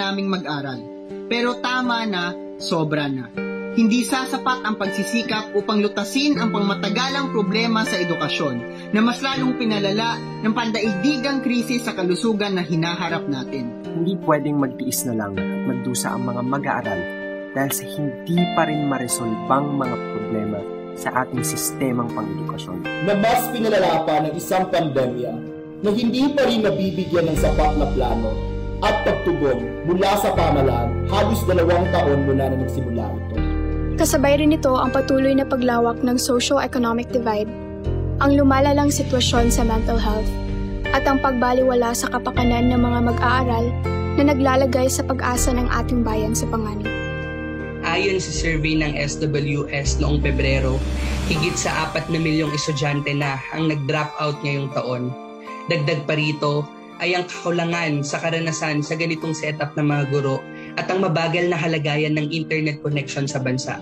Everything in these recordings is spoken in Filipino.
Naming mag-aral. Pero tama na, sobra na. Hindi sasapat ang pagsisikap upang lutasin ang pangmatagalang problema sa edukasyon na mas lalong pinalala ng pandaigdigang krisis sa kalusugan na hinaharap natin. Hindi pwedeng magtiis na lang at magdusa ang mga mag-aaral dahil sa hindi pa rin maresolbang mga problema sa ating sistemang pang-edukasyon. na mas pinalala pa ng isang pandemya na hindi pa rin nabibigyan ng sapat na plano at pagtugon mula sa pamalaan halos dalawang taon mula na nagsimula ito. Kasabay rin ito ang patuloy na paglawak ng socio-economic divide, ang lumalalang sitwasyon sa mental health, at ang pagbaliwala sa kapakanan ng mga mag-aaral na naglalagay sa pag-asa ng ating bayan sa panganib. Ayon sa survey ng SWS noong Pebrero, higit sa 4 na milyong estudyante na ang nag-drop out ngayong taon. Dagdag pa rito ay ang kakulangan sa karanasan sa ganitong setup ng mga guro at ang mabagal na halagayan ng internet connection sa bansa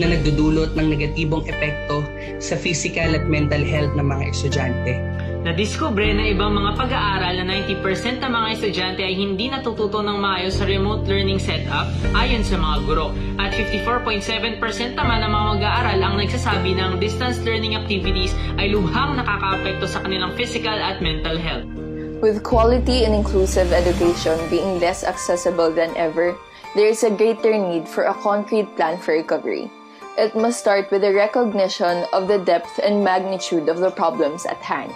na nagdudulot ng negatibong epekto sa physical at mental health ng mga estudyante. Nadiskubre na ibang mga pag-aaral na 90% ng mga estudyante ay hindi natututo ng maayos sa remote learning setup ayon sa mga guro at 54.7% naman ng mga mag-aaral ang nagsasabi ng distance learning activities ay lubhang nakakaapekto sa kanilang physical at mental health. With quality and inclusive education being less accessible than ever, there is a greater need for a concrete plan for recovery. It must start with a recognition of the depth and magnitude of the problems at hand.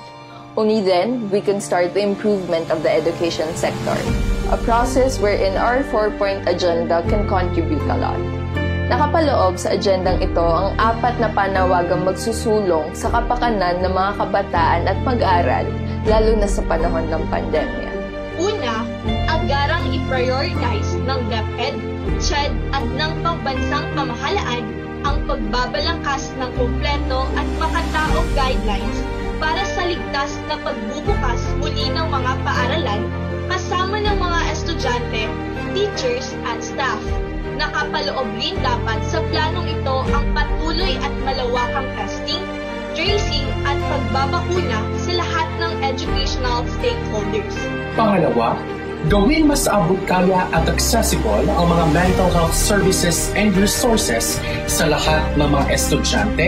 Only then, we can start the improvement of the education sector, a process wherein our four-point agenda can contribute a lot. Nakapaloob sa agendang ito ang apat na panawagang magsusulong sa kapakanan ng mga kabataan at mag-aral, lalo na sa panahon ng pandemya. Una, agarang i-prioritize ng DepEd, CHED at ng pambansang pamahalaan ang pagbabalangkas ng kumpleto at makataong guidelines para sa ligtas na pagbubukas muli ng mga paaralan kasama ng mga estudyante, teachers at staff. Nakapaloob din dapat sa planong ito ang patuloy at malawakang testing, tracing at pagbabakuna sa lahat ng educational stakeholders. Pangalawa, gawin mas abot kaya at accessible ang mga mental health services and resources sa lahat ng mga estudyante,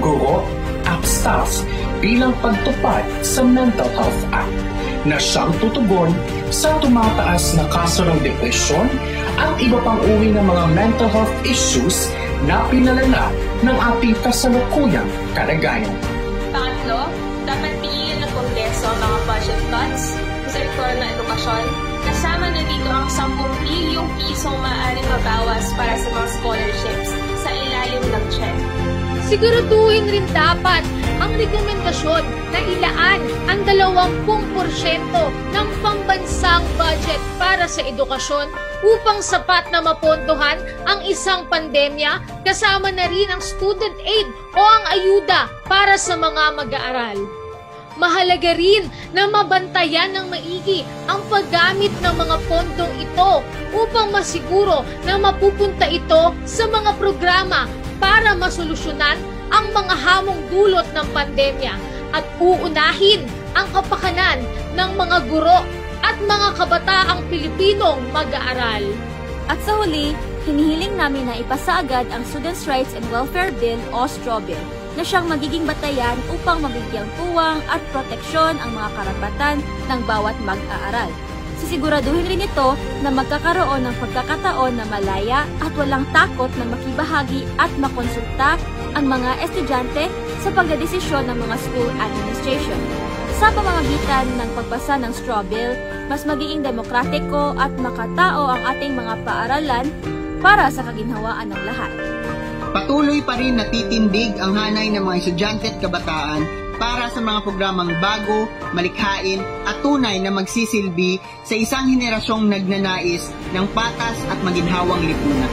guro, at staff bilang pagtupad sa Mental Health Act na siyang tutugon sa tumataas na kaso ng depresyon at iba pang uri ng mga mental health issues na pinalala ng ating kasalukuyang kalagayan. Pangatlo, dapat piliin ng Kongreso ang mga budget cuts sa ng edukasyon. Kasama na dito ang 10 bilyong pisong maaaring mabawas para sa mga scholarships sa ilalim ng check. Siguraduhin rin dapat ang rekomendasyon na ilaan ang 20% ng pambansang budget para sa edukasyon upang sapat na mapondohan ang isang pandemya kasama na rin ang student aid o ang ayuda para sa mga mag-aaral. Mahalaga rin na mabantayan ng maigi ang paggamit ng mga pondong ito upang masiguro na mapupunta ito sa mga programa para masolusyonan ang mga hamong dulot ng pandemya at uunahin ang kapakanan ng mga guro at mga kabataang Pilipinong mag-aaral. At sa huli, hinihiling namin na ipasa agad ang Students' Rights and Welfare Bill o STRAW Bill na siyang magiging batayan upang mabigyang tuwang at proteksyon ang mga karapatan ng bawat mag-aaral. Sisiguraduhin rin ito na magkakaroon ng pagkakataon na malaya at walang takot na makibahagi at makonsulta ang mga estudyante sa pagdadesisyon ng mga school administration. Sa pamamagitan ng pagbasa ng straw bill, mas magiging demokratiko at makatao ang ating mga paaralan para sa kaginhawaan ng lahat. Patuloy pa rin natitindig ang hanay ng mga estudyante at kabataan para sa mga programang bago, malikhain at tunay na magsisilbi sa isang henerasyong nagnanais ng patas at maginhawang lipunan.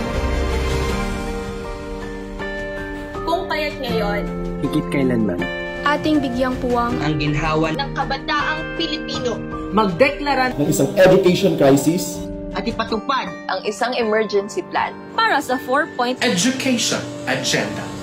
Kung kaya't ngayon, Higit kailanman, Ating bigyang puwang Ang ginhawa ng kabataang Pilipino. Magdeklara ng isang education crisis at ipatupad Ang isang emergency plan Para sa 4-point Education Agenda.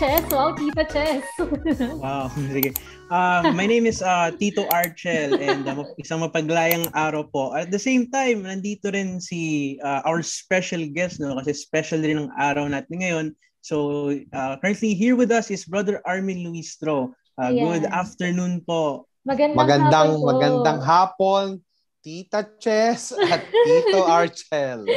Chess. Wow, Tita Chess. wow, sige. Uh, my name is uh, Tito Archel and uh, isang mapaglayang araw po. At the same time, nandito rin si uh, our special guest no kasi special rin ang araw natin ngayon. So uh, currently here with us is Brother Armin Luistro. Uh, yeah. Good afternoon po. Magandang, magandang hapon po. magandang hapon Tita Chess at Tito Archel.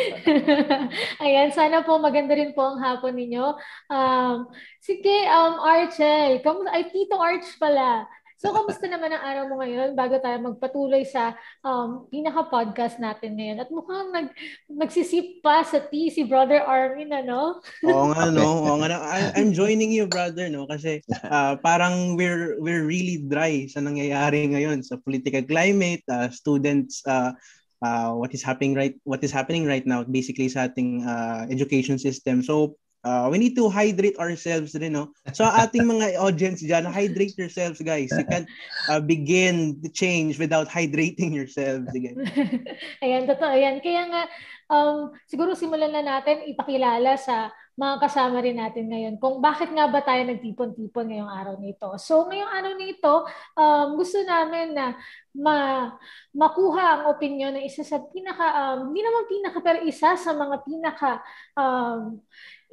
Ayan, sana po maganda rin po ang hapon ninyo. Um, sige, um, Archel, kamu ay Tito Arch pala. So, kamusta naman ang araw mo ngayon bago tayo magpatuloy sa um, pinaka-podcast natin ngayon? At mukhang nag, nagsisip pa sa tea si Brother Armin, ano? Oo nga, no? Oo nga? I, I'm joining you, brother, no? Kasi uh, parang we're, we're really dry sa nangyayari ngayon sa political climate, uh, students, uh, uh, what is happening right what is happening right now basically sa ating uh, education system. So uh, we need to hydrate ourselves rin, no? So ating mga audience dyan, hydrate yourselves, guys. You can't uh, begin the change without hydrating yourselves. Sige. Ayan, totoo yan. Kaya nga, um, siguro simulan na natin ipakilala sa mga kasama rin natin ngayon kung bakit nga ba tayo nagtipon-tipon ngayong araw nito. So ngayong araw nito, um, gusto namin na ma makuha ang opinion ng isa sa pinaka, um, hindi naman pinaka, pero isa sa mga pinaka um,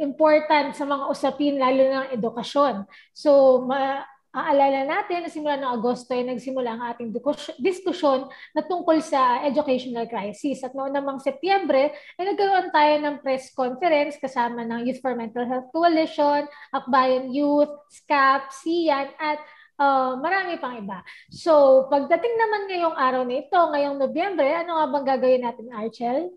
important sa mga usapin lalo ng edukasyon. So, ma- aalala natin na simula ng Agosto ay nagsimula ang ating diskusyon na tungkol sa educational crisis. At noon namang Setyembre ay nagkaroon tayo ng press conference kasama ng Youth for Mental Health Coalition, Akbayan Youth, SCAP, SIAN, at uh, marami pang iba. So, pagdating naman ngayong araw na ito, ngayong Nobyembre, ano nga bang gagawin natin, Archel?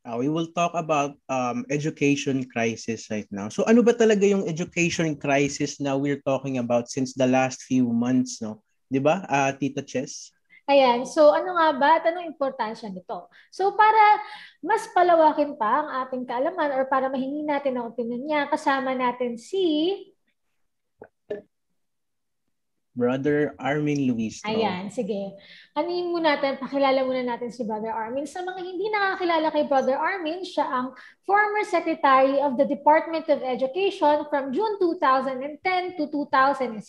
Uh, we will talk about um, education crisis right now. So ano ba talaga yung education crisis na we're talking about since the last few months, no? 'Di ba? Uh, Tita Chess? Ayan. So ano nga ba at anong importansya nito? So para mas palawakin pa ang ating kaalaman or para mahingi natin ang opinion niya, kasama natin si Brother Armin Luis. Ayan, sige. Anin muna natin, pakilala muna natin si Brother Armin. Sa mga hindi nakakilala kay Brother Armin, siya ang former Secretary of the Department of Education from June 2010 to 2016.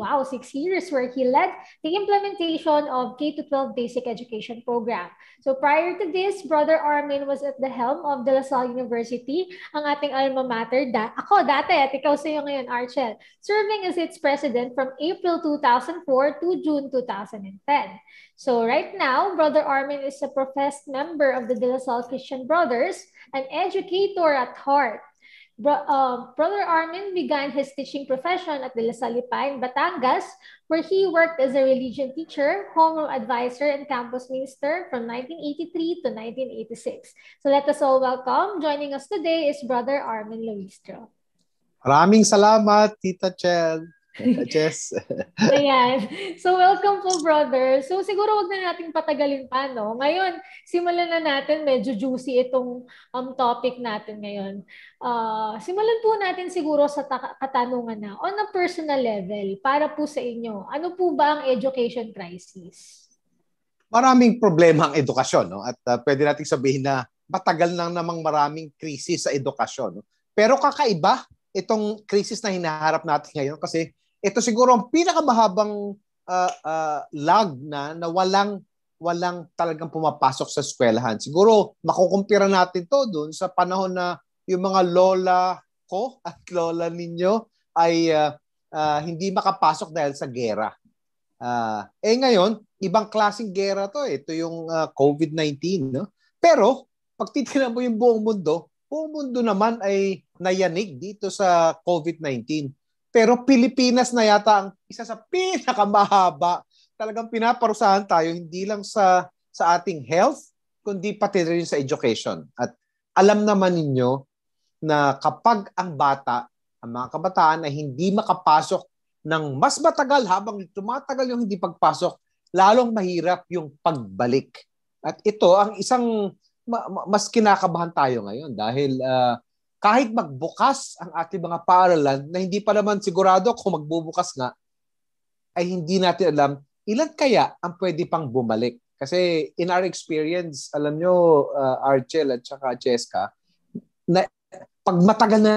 Wow, six years where he led the implementation of K-12 basic education program. So prior to this, Brother Armin was at the helm of De La Salle University, ang ating alma mater. Da ako dati, at ikaw sa ngayon, Archel, serving as its president from April 2004 to June 2010. So right now, Brother Armin is a professed member of the De La Salle Christian Brothers, an educator at heart. Bro, uh, Brother Armin began his teaching profession at De La Salle in Batangas, where he worked as a religion teacher, home advisor, and campus minister from 1983 to 1986. So let us all welcome. Joining us today is Brother Armin Luistro. Maraming salamat, Tita Chel. Jess. Ayan. So, welcome po, brother. So, siguro wag na nating patagalin pa, no? Ngayon, simulan na natin. Medyo juicy itong um, topic natin ngayon. Uh, simulan po natin siguro sa ta- katanungan na, on a personal level, para po sa inyo, ano po ba ang education crisis? Maraming problema ang edukasyon, no? At uh, pwede nating sabihin na matagal nang namang maraming krisis sa edukasyon. No? Pero kakaiba itong krisis na hinaharap natin ngayon kasi ito siguro ang pinakamahabang uh, uh, lag na na walang walang talagang pumapasok sa eskwelahan. Siguro makukumpira natin to doon sa panahon na yung mga lola ko at lola ninyo ay uh, uh, hindi makapasok dahil sa gera. Uh, eh ngayon, ibang klaseng gera to eh. Ito yung uh, COVID-19. No? Pero, pag titignan mo yung buong mundo, buong mundo naman ay nayanig dito sa COVID-19. Pero Pilipinas na yata ang isa sa pinakamahaba. Talagang pinaparusahan tayo hindi lang sa sa ating health, kundi pati rin sa education. At alam naman ninyo na kapag ang bata, ang mga kabataan ay hindi makapasok ng mas matagal habang tumatagal yung hindi pagpasok, lalong mahirap yung pagbalik. At ito ang isang mas kinakabahan tayo ngayon dahil uh, kahit magbukas ang ating mga paaralan na hindi pa naman sigurado kung magbubukas nga, ay hindi natin alam ilan kaya ang pwede pang bumalik. Kasi in our experience, alam nyo, uh, Archel at saka Cheska, na pag matagal na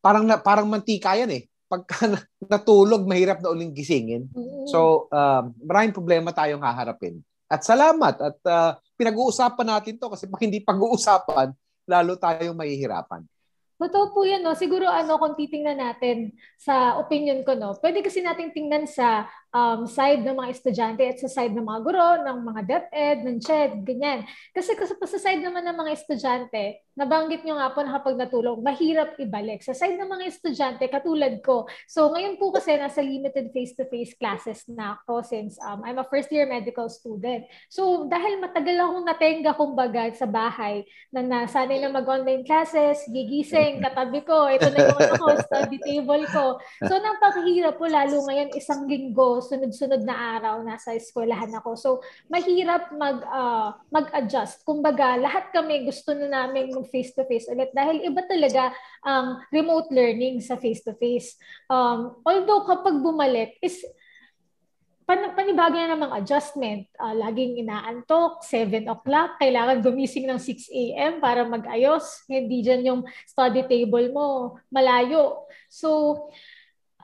parang na, parang mantika yan eh. Pagka natulog, mahirap na uling gisingin. So, uh, maraming problema tayong haharapin. At salamat at uh, pinag-uusapan natin to kasi pag hindi pag-uusapan, lalo tayong mahihirapan. Totoo po yan, no? Siguro ano, kung titingnan natin sa opinion ko, no? Pwede kasi nating tingnan sa um, side ng mga estudyante at sa side ng mga guro, ng mga DepEd, ng CHED, ganyan. Kasi, kasi sa side naman ng mga estudyante, nabanggit nyo nga po na kapag natulog, mahirap ibalik. Sa side ng mga estudyante, katulad ko. So ngayon po kasi nasa limited face-to-face classes na ako since um, I'm a first year medical student. So dahil matagal akong natenga kumbaga sa bahay na nasanay na mag-online classes, gigising, katabi ko, ito na yung ano ko, study table ko. So napakahirap po lalo ngayon isang linggo sunod-sunod na araw nasa eskwelahan ako. So, mahirap mag uh, mag-adjust. Kumbaga, lahat kami gusto na namin mag face-to-face ulit dahil iba talaga ang um, remote learning sa face-to-face. Um, although kapag bumalik is pan panibago na namang adjustment. Uh, laging inaantok, 7 o'clock, kailangan gumising ng 6 a.m. para mag-ayos. Hindi dyan yung study table mo, malayo. So,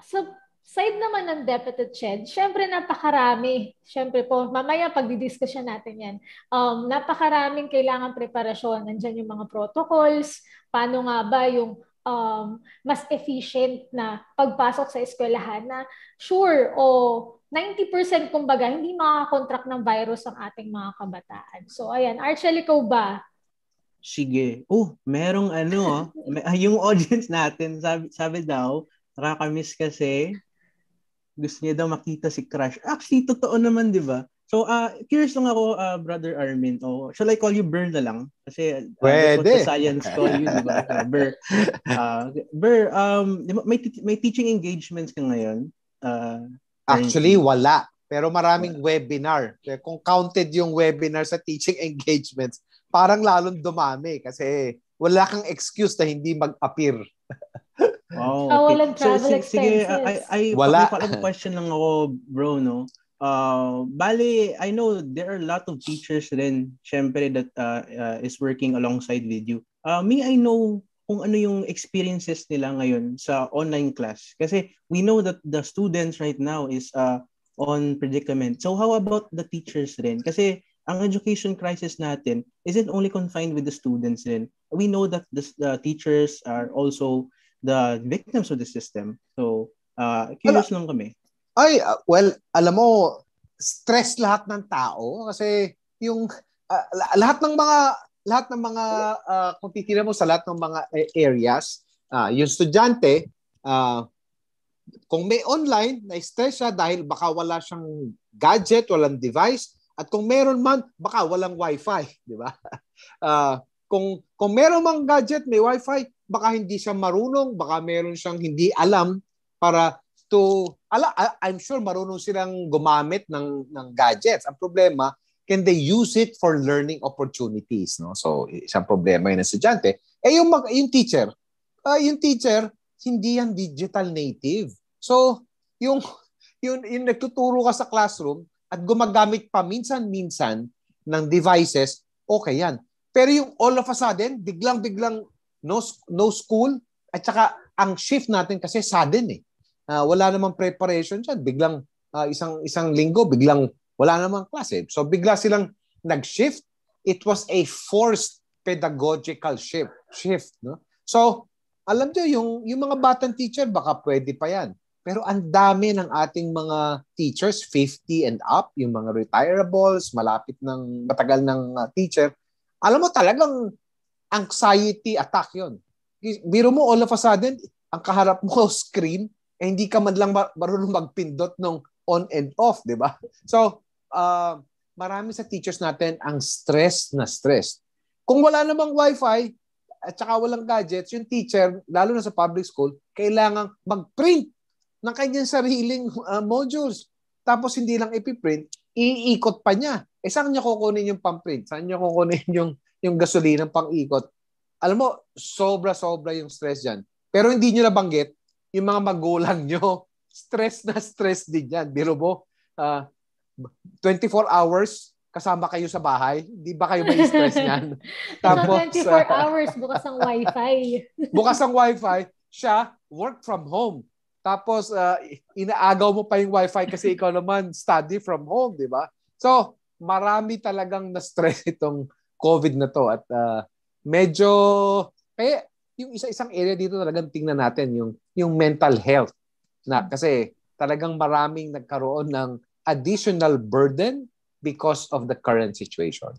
sa Side naman ng Deputy Ched, syempre napakarami. Syempre po, mamaya pagdidiskusyon natin yan. Um, napakaraming kailangan preparasyon. Nandyan yung mga protocols, paano nga ba yung um, mas efficient na pagpasok sa eskwelahan na sure o 90% kumbaga hindi makakontract ng virus ang ating mga kabataan. So ayan, Archel, ikaw ba? Sige. Oh, merong ano, ah, yung audience natin, sabi, sabi daw, nakakamiss kasi gusto niya daw makita si Crush. Actually, totoo naman, di ba? So, uh, curious lang ako, uh, Brother Armin. Oh, shall I call you Burr na lang? Kasi uh, Pwede. that's science call you, di ba? Uh, Burr. Uh, Burr, um, may, may teaching engagements ka ngayon? Uh, Actually, wala. Pero maraming wala. webinar. Kung counted yung webinar sa teaching engagements, parang lalong dumami kasi wala kang excuse na hindi mag-appear. Oh, okay. Ah, walang travel so, expenses. Sige, I, I, Wala. May question lang ako, bro, no? Uh, bali, I know there are a lot of teachers rin, syempre, that uh, uh, is working alongside with you. Uh, may I know kung ano yung experiences nila ngayon sa online class? Kasi we know that the students right now is uh, on predicament. So how about the teachers rin? Kasi ang education crisis natin isn't only confined with the students rin. We know that the, the teachers are also the victims of the system. So, uh, curious Ala, lang kami. Ay, uh, well, alam mo, stress lahat ng tao kasi yung uh, lahat ng mga lahat ng mga uh, kung titingnan mo sa lahat ng mga areas, uh, yung estudyante uh, kung may online, na-stress siya dahil baka wala siyang gadget, walang device, at kung meron man, baka walang wifi, di ba? Uh, kung kung meron mang gadget, may wifi, baka hindi siya marunong, baka meron siyang hindi alam para to ala I'm sure marunong silang gumamit ng ng gadgets. Ang problema, can they use it for learning opportunities, no? So, isang problema yun ng estudyante. Eh yung mag, yung teacher, uh, yung teacher hindi yan digital native. So, yung yung, yung nagtuturo ka sa classroom at gumagamit pa minsan-minsan ng devices, okay yan. Pero yung all of a sudden, biglang-biglang no, no school, at saka ang shift natin kasi sudden eh. Uh, wala namang preparation dyan. Biglang uh, isang isang linggo, biglang wala namang klase. So bigla silang nag-shift. It was a forced pedagogical shift. shift no? So, alam nyo, yung, yung mga batang teacher, baka pwede pa yan. Pero ang dami ng ating mga teachers, 50 and up, yung mga retirables, malapit ng matagal ng uh, teacher. Alam mo talagang anxiety attack yon. Biro mo all of a sudden, ang kaharap mo screen, eh, hindi ka man lang marunong magpindot ng on and off, di ba? So, uh, marami sa teachers natin ang stress na stress. Kung wala namang wifi at saka walang gadgets, yung teacher, lalo na sa public school, kailangan mag-print ng kanyang sariling uh, modules. Tapos hindi lang ipiprint, iikot pa niya. Eh saan niya kukunin yung pamprint? Saan niya kukunin yung yung gasolina pang ikot. Alam mo, sobra-sobra yung stress dyan. Pero hindi nyo nabanggit, yung mga magulang nyo, stress na stress din yan. Biro mo, uh, 24 hours, kasama kayo sa bahay? Di ba kayo may stress niyan? Tapos, 24 uh, hours bukas ang wifi. bukas ang wifi, siya work from home. Tapos, uh, inaagaw mo pa yung wifi kasi ikaw naman study from home, di ba? So, marami talagang na-stress itong COVID na to at uh, medyo kaya yung isa-isang area dito talagang tingnan natin yung yung mental health na kasi talagang maraming nagkaroon ng additional burden because of the current situation.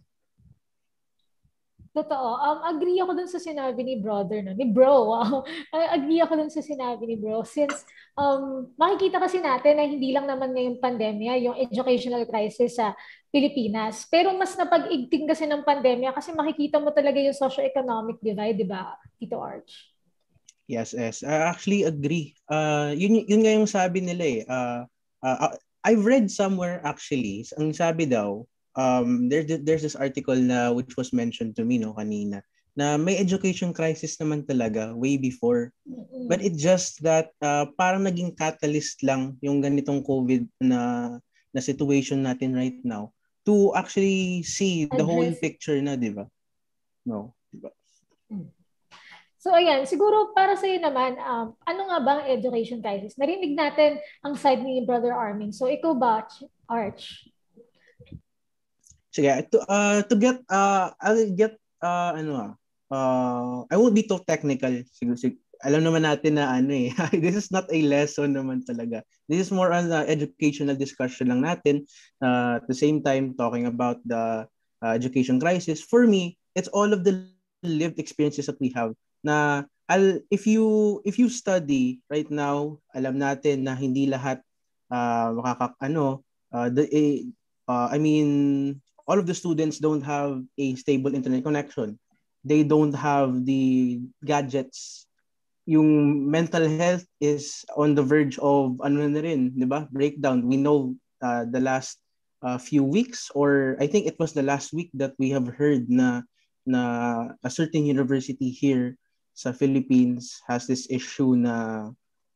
Totoo. Um, agree ako dun sa sinabi ni brother, no? ni bro. Wow. agree ako dun sa sinabi ni bro. Since um, makikita kasi natin na hindi lang naman ngayong pandemya, yung educational crisis sa Pilipinas. Pero mas napag-igting kasi ng pandemya kasi makikita mo talaga yung socio-economic divide, di ba, Tito Arch? Yes, yes. I actually agree. Uh, yun, yun nga yung sabi nila eh. Uh, uh, I've read somewhere actually, ang sabi daw, um, there, there's this article na which was mentioned to me no kanina na may education crisis naman talaga way before. But it just that uh, parang naging catalyst lang yung ganitong COVID na na situation natin right now to actually see the whole picture na, di ba? No, di ba? So ayan, siguro para sa naman, um, ano nga ba ang education crisis? Narinig natin ang side ni Brother Armin. So ikaw ba, Arch? Sige, to, uh, to get, uh, I'll get, uh, ano ah, uh, I won't be too technical. Siguro, sig- alam naman natin na ano eh, this is not a lesson naman talaga. This is more on uh, educational discussion lang natin. Uh, at the same time, talking about the uh, education crisis. For me, it's all of the lived experiences that we have na I'll, if you if you study right now, alam natin na hindi lahat uh, makaka ano uh, the uh, I mean all of the students don't have a stable internet connection. They don't have the gadgets. Yung mental health is on the verge of ano na rin, 'di ba? Breakdown. We know uh, the last uh, few weeks or I think it was the last week that we have heard na na a certain university here sa Philippines has this issue na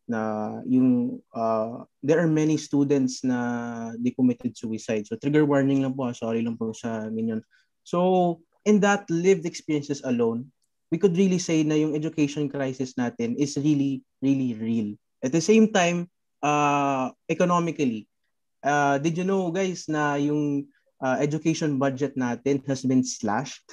na yung uh, there are many students na they committed suicide. So trigger warning lang po, sorry lang po sa minyon. So in that lived experiences alone, we could really say na yung education crisis natin is really really real. At the same time, uh, economically, uh, did you know guys na yung uh, education budget natin has been slashed?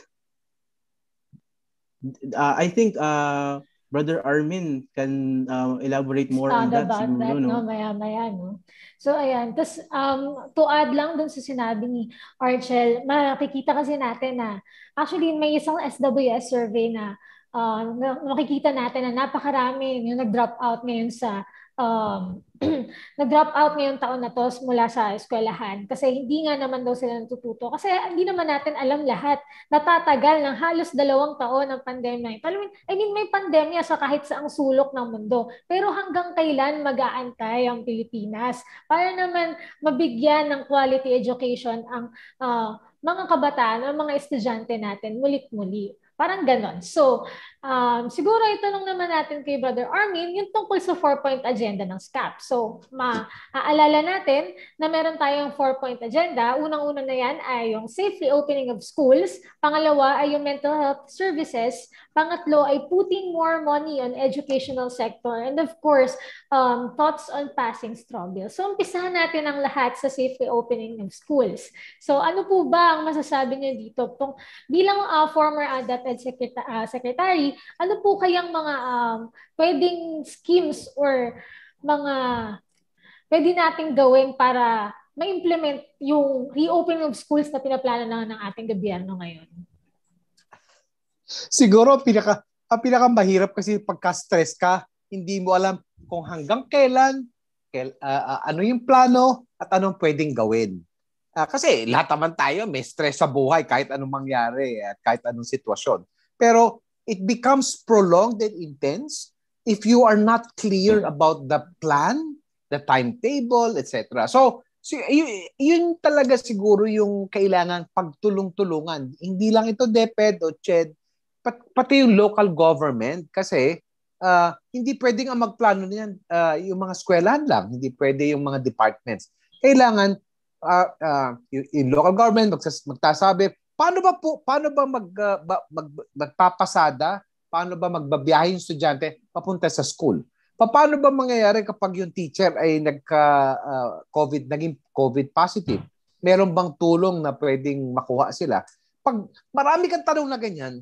Uh, I think uh, Brother Armin can uh, elaborate more on that. About siguro, that, no? no? Maya-maya, no? So, ayan. Tapos, um, to add lang dun sa sinabi ni Archel, makikita kasi natin na actually may isang SWS survey na uh, makikita natin na napakarami yung nag-drop out ngayon sa um, nag-drop out ngayong taon na to mula sa eskwelahan kasi hindi nga naman daw sila natututo. Kasi hindi naman natin alam lahat. Natatagal ng halos dalawang taon ang pandemya. I mean, may pandemya sa kahit saang sulok ng mundo. Pero hanggang kailan mag-aantay ang Pilipinas para naman mabigyan ng quality education ang uh, mga kabataan, ang mga estudyante natin mulit-muli. Parang ganon. So, um, siguro itanong naman natin kay Brother Armin yung tungkol sa four-point agenda ng SCAP. So, maaalala natin na meron tayong four-point agenda. Unang-una na yan ay yung safely opening of schools. Pangalawa ay yung mental health services. Pangatlo ay putting more money on educational sector. And of course, um, thoughts on passing struggle. So, umpisahan natin ang lahat sa safely opening of schools. So, ano po ba ang masasabi niyo dito? Tung, bilang uh, former ADAT Ed uh, Secretary, ano po kayang mga um, pwedeng schemes or mga pwede nating gawin para ma-implement yung reopening of schools na pinaplano na ng ating gobyerno ngayon? Siguro pinaka ang pinaka mahirap kasi pagka-stress ka, hindi mo alam kung hanggang kailan, kail, uh, uh, ano yung plano at anong pwedeng gawin. Uh, kasi lahat naman tayo may stress sa buhay kahit anong mangyari at kahit anong sitwasyon. Pero it becomes prolonged and intense if you are not clear about the plan, the timetable, etc. So, so yun, yun talaga siguro yung kailangan pagtulong-tulungan. Hindi lang ito DepEd o CHED, pat, pati yung local government kasi uh, hindi pwedeng ang magplano niyan uh, yung mga eskwelahan lang, hindi pwede yung mga departments. Kailangan uh, uh, yung local government magsas, magtasabi, paano ba po paano ba mag, uh, mag magpapasada, paano ba magbabiyahe estudyante papunta sa school? Paano ba mangyayari kapag yung teacher ay nagka uh, COVID naging COVID positive? Meron bang tulong na pwedeng makuha sila? Pag marami kang tanong na ganyan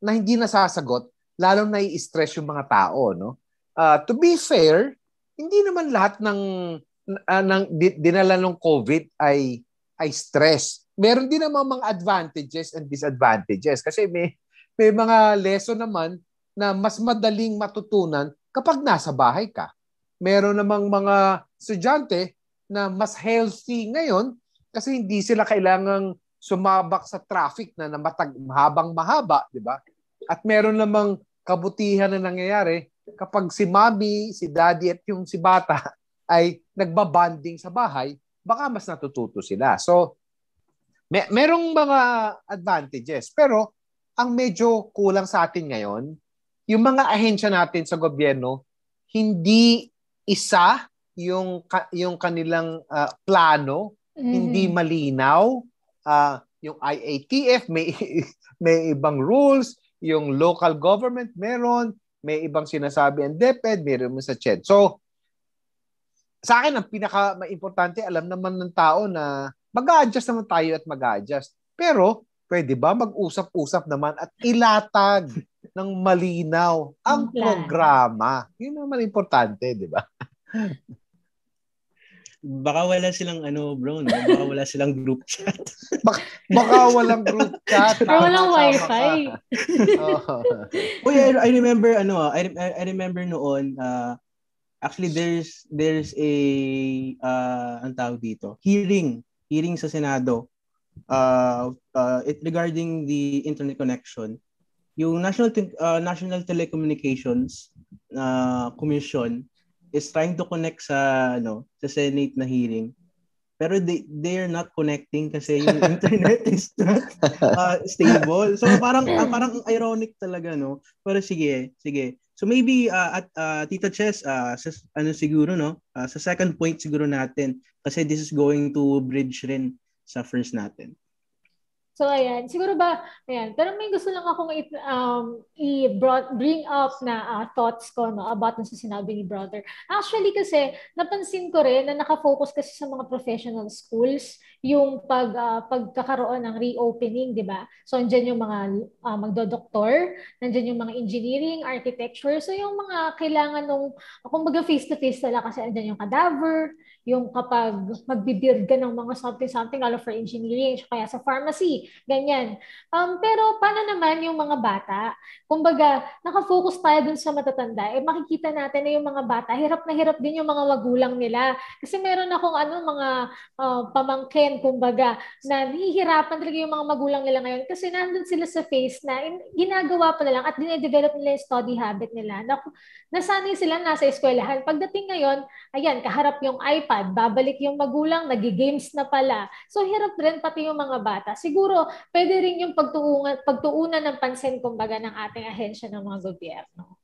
na hindi nasasagot, lalo na i-stress yung mga tao, no? Uh, to be fair, hindi naman lahat ng uh, ng dinala ng COVID ay ay stress. Meron din naman mga advantages and disadvantages kasi may may mga lesson naman na mas madaling matutunan kapag nasa bahay ka. Meron namang mga estudyante na mas healthy ngayon kasi hindi sila kailangang sumabak sa traffic na, na matag, mahabang mahaba, di ba? At meron namang kabutihan na nangyayari kapag si mommy, si daddy at yung si bata ay nagbabanding sa bahay, baka mas natututo sila. So, may, merong mga advantages. Pero, ang medyo kulang sa atin ngayon, yung mga ahensya natin sa gobyerno, hindi isa yung yung kanilang uh, plano, mm-hmm. hindi malinaw. Uh, yung IATF may may ibang rules, yung local government meron, may ibang sinasabi ang DepEd, meron sa CHED. So, sa akin, ang pinaka-importante, alam naman ng tao na mag-a-adjust naman tayo at mag-a-adjust. Pero, pwede ba mag-usap-usap naman at ilatag ng malinaw ang programa? Yun naman importante, di ba? baka wala silang ano bro no baka wala silang group chat baka, baka walang group chat baka walang wifi oh. oh yeah, I remember ano I, I remember noon uh, actually there's there's a uh ang tawag dito hearing hearing sa Senado uh, uh it regarding the internet connection yung National uh, National Telecommunications uh, Commission is trying to connect sa ano sa Senate na hearing. Pero they they are not connecting kasi yung internet is not uh, stable. So parang uh, parang ironic talaga no? Pero sige sige so maybe uh, at uh, Tita Chess uh, sa, ano siguro no? Uh, sa second point siguro natin kasi this is going to bridge rin sa first natin So, ayan. Siguro ba, ayan. Pero may gusto lang akong i- um, i-bring up na uh, thoughts ko no, about na sa sinabi ni brother. Actually kasi, napansin ko rin na nakafocus kasi sa mga professional schools yung pag, uh, pagkakaroon ng reopening, di ba? So, andyan yung mga uh, magdodoktor, nandyan yung mga engineering, architecture. So, yung mga kailangan nung, kumbaga face-to-face nila kasi andyan yung cadaver, yung kapag magbibuild ka ng mga something-something, lalo for engineering, kaya sa pharmacy, ganyan. Um, pero paano naman yung mga bata? Kumbaga, nakafocus tayo dun sa matatanda, eh makikita natin na yung mga bata, hirap na hirap din yung mga magulang nila. Kasi meron akong ano, mga uh, pamangkin, kumbaga, na nahihirapan talaga yung mga magulang nila ngayon kasi nandun sila sa face na in, ginagawa pa lang at dinedevelop nila yung study habit nila. Na, nasanay sila nasa eskwelahan. Pagdating ngayon, ayan, kaharap yung iPad, iPad, babalik yung magulang, nagi-games na pala. So hirap rin pati yung mga bata. Siguro, pwede rin yung pagtuunan, pagtuunan ng pansin kumbaga ng ating ahensya ng mga gobyerno.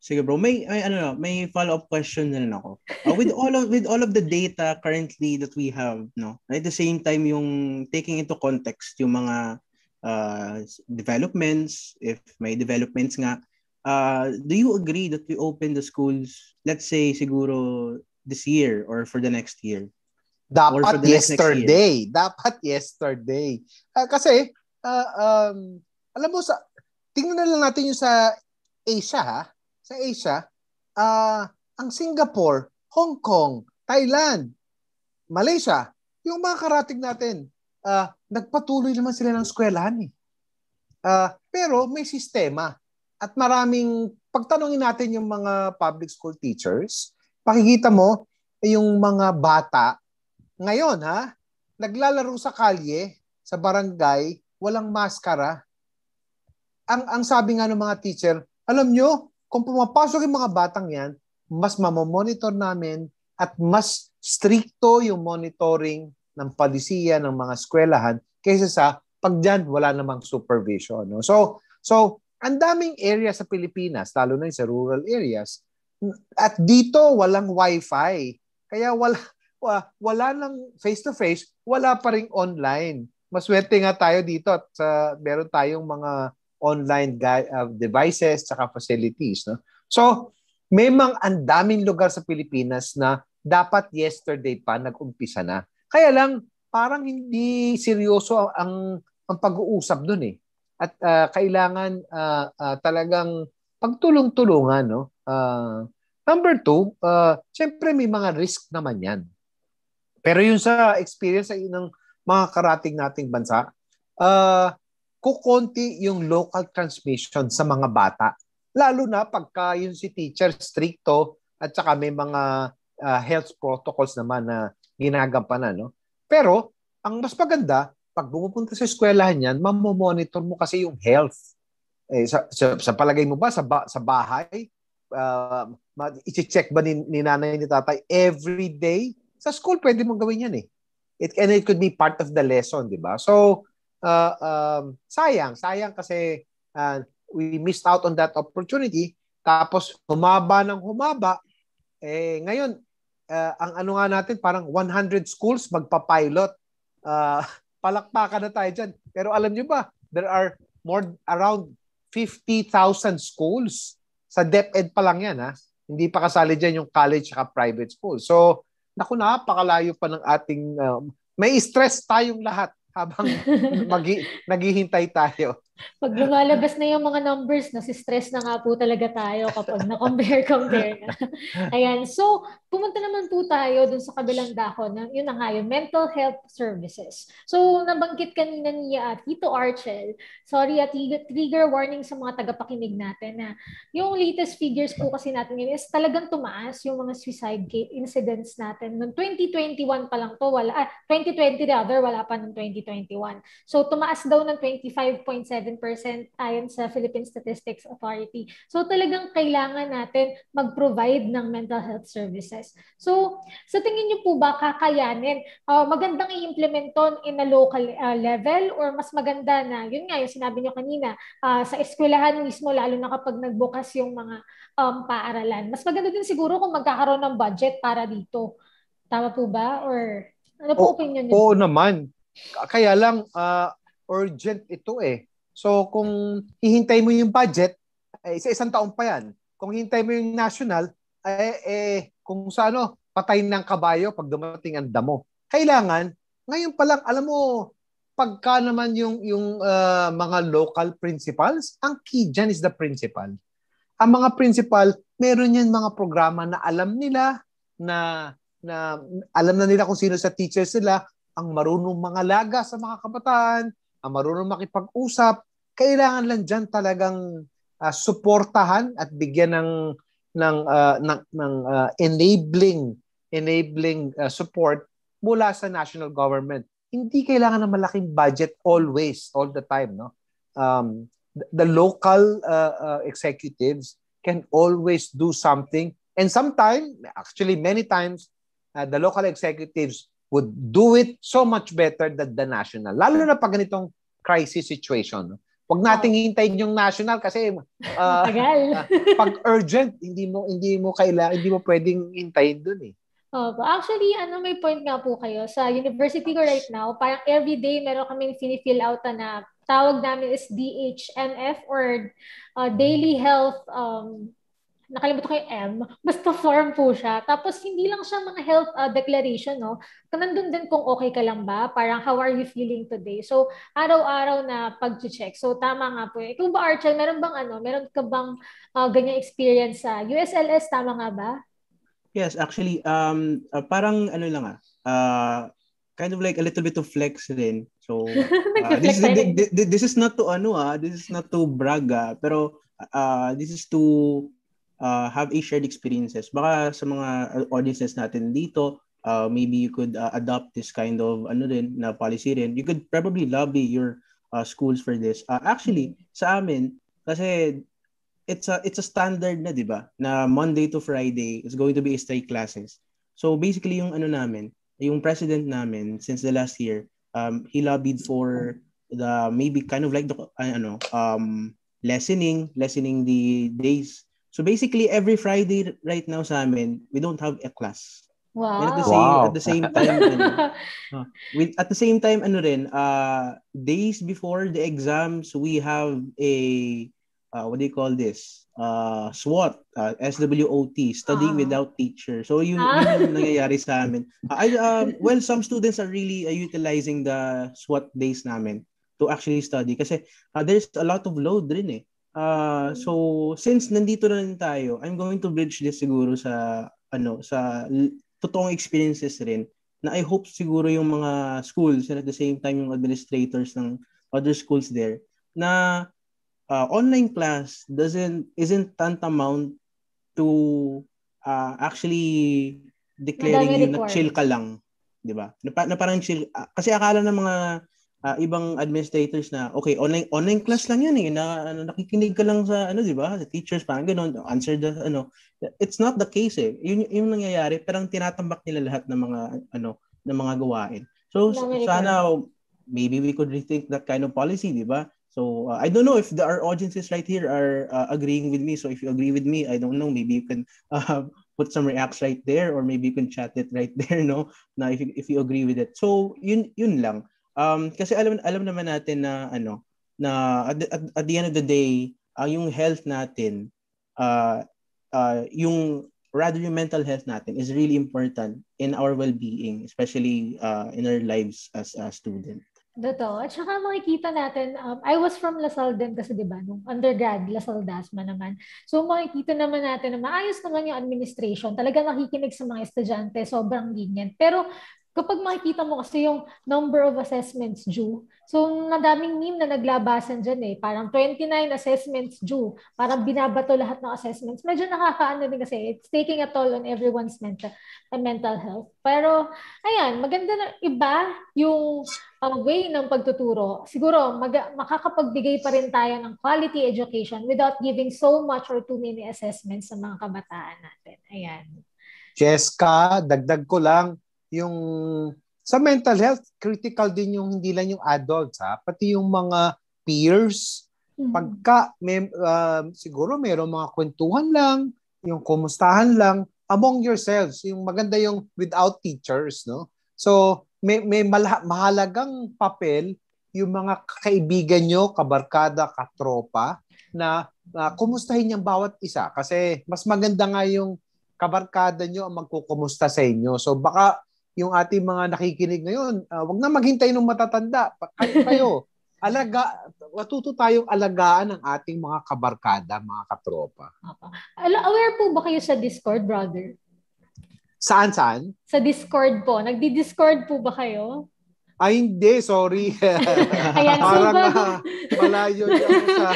Sige bro, may, may ano may follow-up question na rin ako. Uh, with all of with all of the data currently that we have, no. At the same time yung taking into context yung mga uh, developments, if may developments nga, uh, do you agree that we open the schools, let's say siguro this year or for the next year? Dapat yesterday. Dapat yesterday. Uh, kasi, uh, um, alam mo, sa, tingnan na lang natin yung sa Asia, ha? Sa Asia, uh, ang Singapore, Hong Kong, Thailand, Malaysia, yung mga karating natin, uh, nagpatuloy naman sila ng eskwelahan eh. Uh, pero may sistema. At maraming, pagtanongin natin yung mga public school teachers, pakikita mo yung mga bata ngayon ha, naglalaro sa kalye, sa barangay, walang maskara. Ang, ang sabi nga ng mga teacher, alam nyo, kung pumapasok yung mga batang yan, mas mamomonitor namin at mas stricto yung monitoring ng palisiya ng mga eskwelahan kaysa sa pag dyan, wala namang supervision. No? So, so ang daming area sa Pilipinas, lalo na sa rural areas, at dito walang wifi. Kaya wala wala nang face-to-face, wala pa ring online. Maswerte nga tayo dito at sa meron tayong mga online uh, devices tsaka facilities. No? So, may mga andaming lugar sa Pilipinas na dapat yesterday pa nag-umpisa na. Kaya lang, parang hindi seryoso ang, ang pag-uusap doon eh. At uh, kailangan uh, uh, talagang pagtulong-tulungan. No? Uh, number two, uh, siyempre may mga risk naman yan. Pero yun sa experience ng mga karating nating bansa, uh, kukonti yung local transmission sa mga bata. Lalo na pagka yung si teacher stricto at saka may mga uh, health protocols naman na ginagampanan. No? Pero, ang mas maganda, pag bumupunta sa eskwelahan yan, mamomonitor mo kasi yung health. Eh, sa, sa, sa palagay mo ba, sa, ba, sa bahay, uh, i-check ba ni, ni nanay ni tatay every day? Sa school, pwede mong gawin yan eh. It, and it could be part of the lesson, di ba? So, uh, um, sayang. Sayang kasi uh, we missed out on that opportunity. Tapos, humaba ng humaba. Eh, ngayon, uh, ang ano nga natin, parang 100 schools magpa-pilot. Uh, palakpakan na tayo dyan. Pero alam nyo ba, there are more around 50,000 schools. Sa DepEd pa lang yan. Ha? Hindi pa kasali dyan yung college at private school. So, naku, napakalayo pa ng ating, uh, may stress tayong lahat habang magi, naghihintay tayo. Pag lumalabas na yung mga numbers, na si stress na nga po talaga tayo kapag na-compare-compare na. Ayan. So, pumunta naman po tayo dun sa kabilang dako. Na, yun na nga yun, mental health services. So, nabanggit kanina niya at Tito Archel, sorry at trigger warning sa mga tagapakinig natin na yung latest figures po kasi natin ngayon is talagang tumaas yung mga suicide incidents natin. Noong 2021 pa lang to, wala, ah, 2020 rather, wala pa noong 2021. So, tumaas daw ng 25.7 ayon sa Philippine Statistics Authority. So talagang kailangan natin mag-provide ng mental health services. So sa tingin niyo po ba kakayanin? Uh, magandang i-implement in a local uh, level or mas maganda na, yun nga yung sinabi niyo kanina, uh, sa eskwelahan mismo lalo na kapag nagbukas yung mga um, paaralan. Mas maganda din siguro kung magkakaroon ng budget para dito. Tama po ba? Or ano po o, opinion niyo? Oo naman. Kaya lang, uh, urgent ito eh. So kung hihintay mo yung budget, eh, isa isang taon pa yan. Kung hihintay mo yung national, eh, eh kung sa ano, patay ng kabayo pag dumating ang damo. Kailangan, ngayon pa lang, alam mo, pagka naman yung, yung uh, mga local principals, ang key dyan is the principal. Ang mga principal, meron yan mga programa na alam nila, na, na alam na nila kung sino sa teachers nila, ang marunong mga laga sa mga kabataan, ang marunong makipag-usap, kailangan lang diyan talagang uh, suportahan at bigyan ng ng uh, ng, ng uh, enabling enabling uh, support mula sa national government. Hindi kailangan ng malaking budget always, all the time, no? Um, the, local uh, uh, executives can always do something and sometimes actually many times uh, the local executives would do it so much better than the national lalo na pag ganitong crisis situation no? Huwag nating hintayin yung national kasi uh, pag urgent, hindi mo hindi mo kailangan, hindi mo pwedeng hintayin doon eh. Opo. Actually, ano may point nga po kayo. Sa university ko right now, parang everyday meron kaming fini-fill out na tawag namin is DHMF or uh, Daily Health um, nakalimutan ko yung M, basta form po siya. Tapos hindi lang siya mga health uh, declaration, no? Nandun din kung okay ka lang ba, parang how are you feeling today. So, araw-araw na pag-check. So, tama nga po. Ikaw ba, Archel, meron bang ano, meron ka bang uh, ganyang experience sa USLS? Tama nga ba? Yes, actually, um, uh, parang ano lang ah, uh, kind of like a little bit of flex din. So, uh, this, is, this, this is not to ano ah, this is not to brag ah, pero uh, this is to uh, have a shared experiences. Baka sa mga audiences natin dito, uh, maybe you could uh, adopt this kind of ano din na policy rin. You could probably lobby your uh, schools for this. Uh, actually, sa amin kasi it's a it's a standard na, 'di ba? Na Monday to Friday is going to be straight classes. So basically yung ano namin, yung president namin since the last year, um he lobbied for the maybe kind of like the uh, ano um lessening lessening the days So basically, every Friday right now sa amin, we don't have a class. Wow. And at the same Wow. at the same time ano, uh, with at the same time ano rin uh days before the exams we have a uh, what do you call this? Uh SWOT, uh, SWOT, studying Ah. without teacher. So yun, Ah. yun yung nangyayari sa amin. Uh, I um well some students are really uh, utilizing the SWOT days namin to actually study kasi uh, there's a lot of load rin eh. Uh, so since nandito na rin tayo, I'm going to bridge this siguro sa ano sa totoong experiences rin na I hope siguro yung mga schools and at the same time yung administrators ng other schools there na uh, online class doesn't isn't tantamount to uh, actually declaring you na chill ka lang, 'di ba? Na, na parang chill ah, kasi akala ng mga ah, ibang administrators na okay, online online class lang 'yan eh. Na ano, nakikinig ka lang sa ano, 'di ba? Sa teachers parang ganoon, answer the ano. It's not the case eh. Yun yung nangyayari, parang tinatambak nila lahat ng mga ano, ng mga gawain. So sana maybe we could rethink that kind of policy, 'di ba? So uh, I don't know if the, our audiences right here are uh, agreeing with me. So if you agree with me, I don't know, maybe you can uh, put some reacts right there or maybe you can chat it right there, no? Na if you, if you agree with it. So yun yun lang. Um kasi alam alam naman natin na ano na at, at, at the end of the day, uh, yung health natin uh, uh yung rather yung mental health natin is really important in our well-being, especially uh, in our lives as a student. Totoo. At saka makikita natin, um, I was from Lasal din kasi di ba, nung undergrad, Lasal Dasma naman. So makikita naman natin na maayos naman yung administration. Talaga nakikinig sa mga estudyante, sobrang lenient. Pero kapag makikita mo kasi yung number of assessments due, so nadaming meme na naglabasan dyan eh. Parang 29 assessments due. Parang binabato lahat ng assessments. Medyo nakakaano din kasi it's taking a toll on everyone's mental, mental health. Pero ayan, maganda na iba yung uh, way ng pagtuturo. Siguro mag- makakapagbigay pa rin tayo ng quality education without giving so much or too many assessments sa mga kabataan natin. Ayan. Cheska, dagdag ko lang, yung sa mental health, critical din yung hindi lang yung adults ha, pati yung mga peers. Pagka may, uh, siguro mayroong mga kwentuhan lang, yung kumustahan lang among yourselves, yung maganda yung without teachers, no? So, may, may malha- mahalagang papel yung mga kaibigan nyo, kabarkada, katropa, na uh, kumustahin yung bawat isa. Kasi mas maganda nga yung kabarkada nyo ang magkukumusta sa inyo. So baka yung ating mga nakikinig ngayon, uh, wag na maghintay ng matatanda. Kayo, kayo alaga, matuto tayong alagaan ng ating mga kabarkada, mga katropa. Aware po ba kayo sa Discord, brother? Saan, saan? Sa Discord po. Nagdi-Discord po ba kayo? Ay, hindi. Sorry. Ayan, Parang ah, malayo niya sa...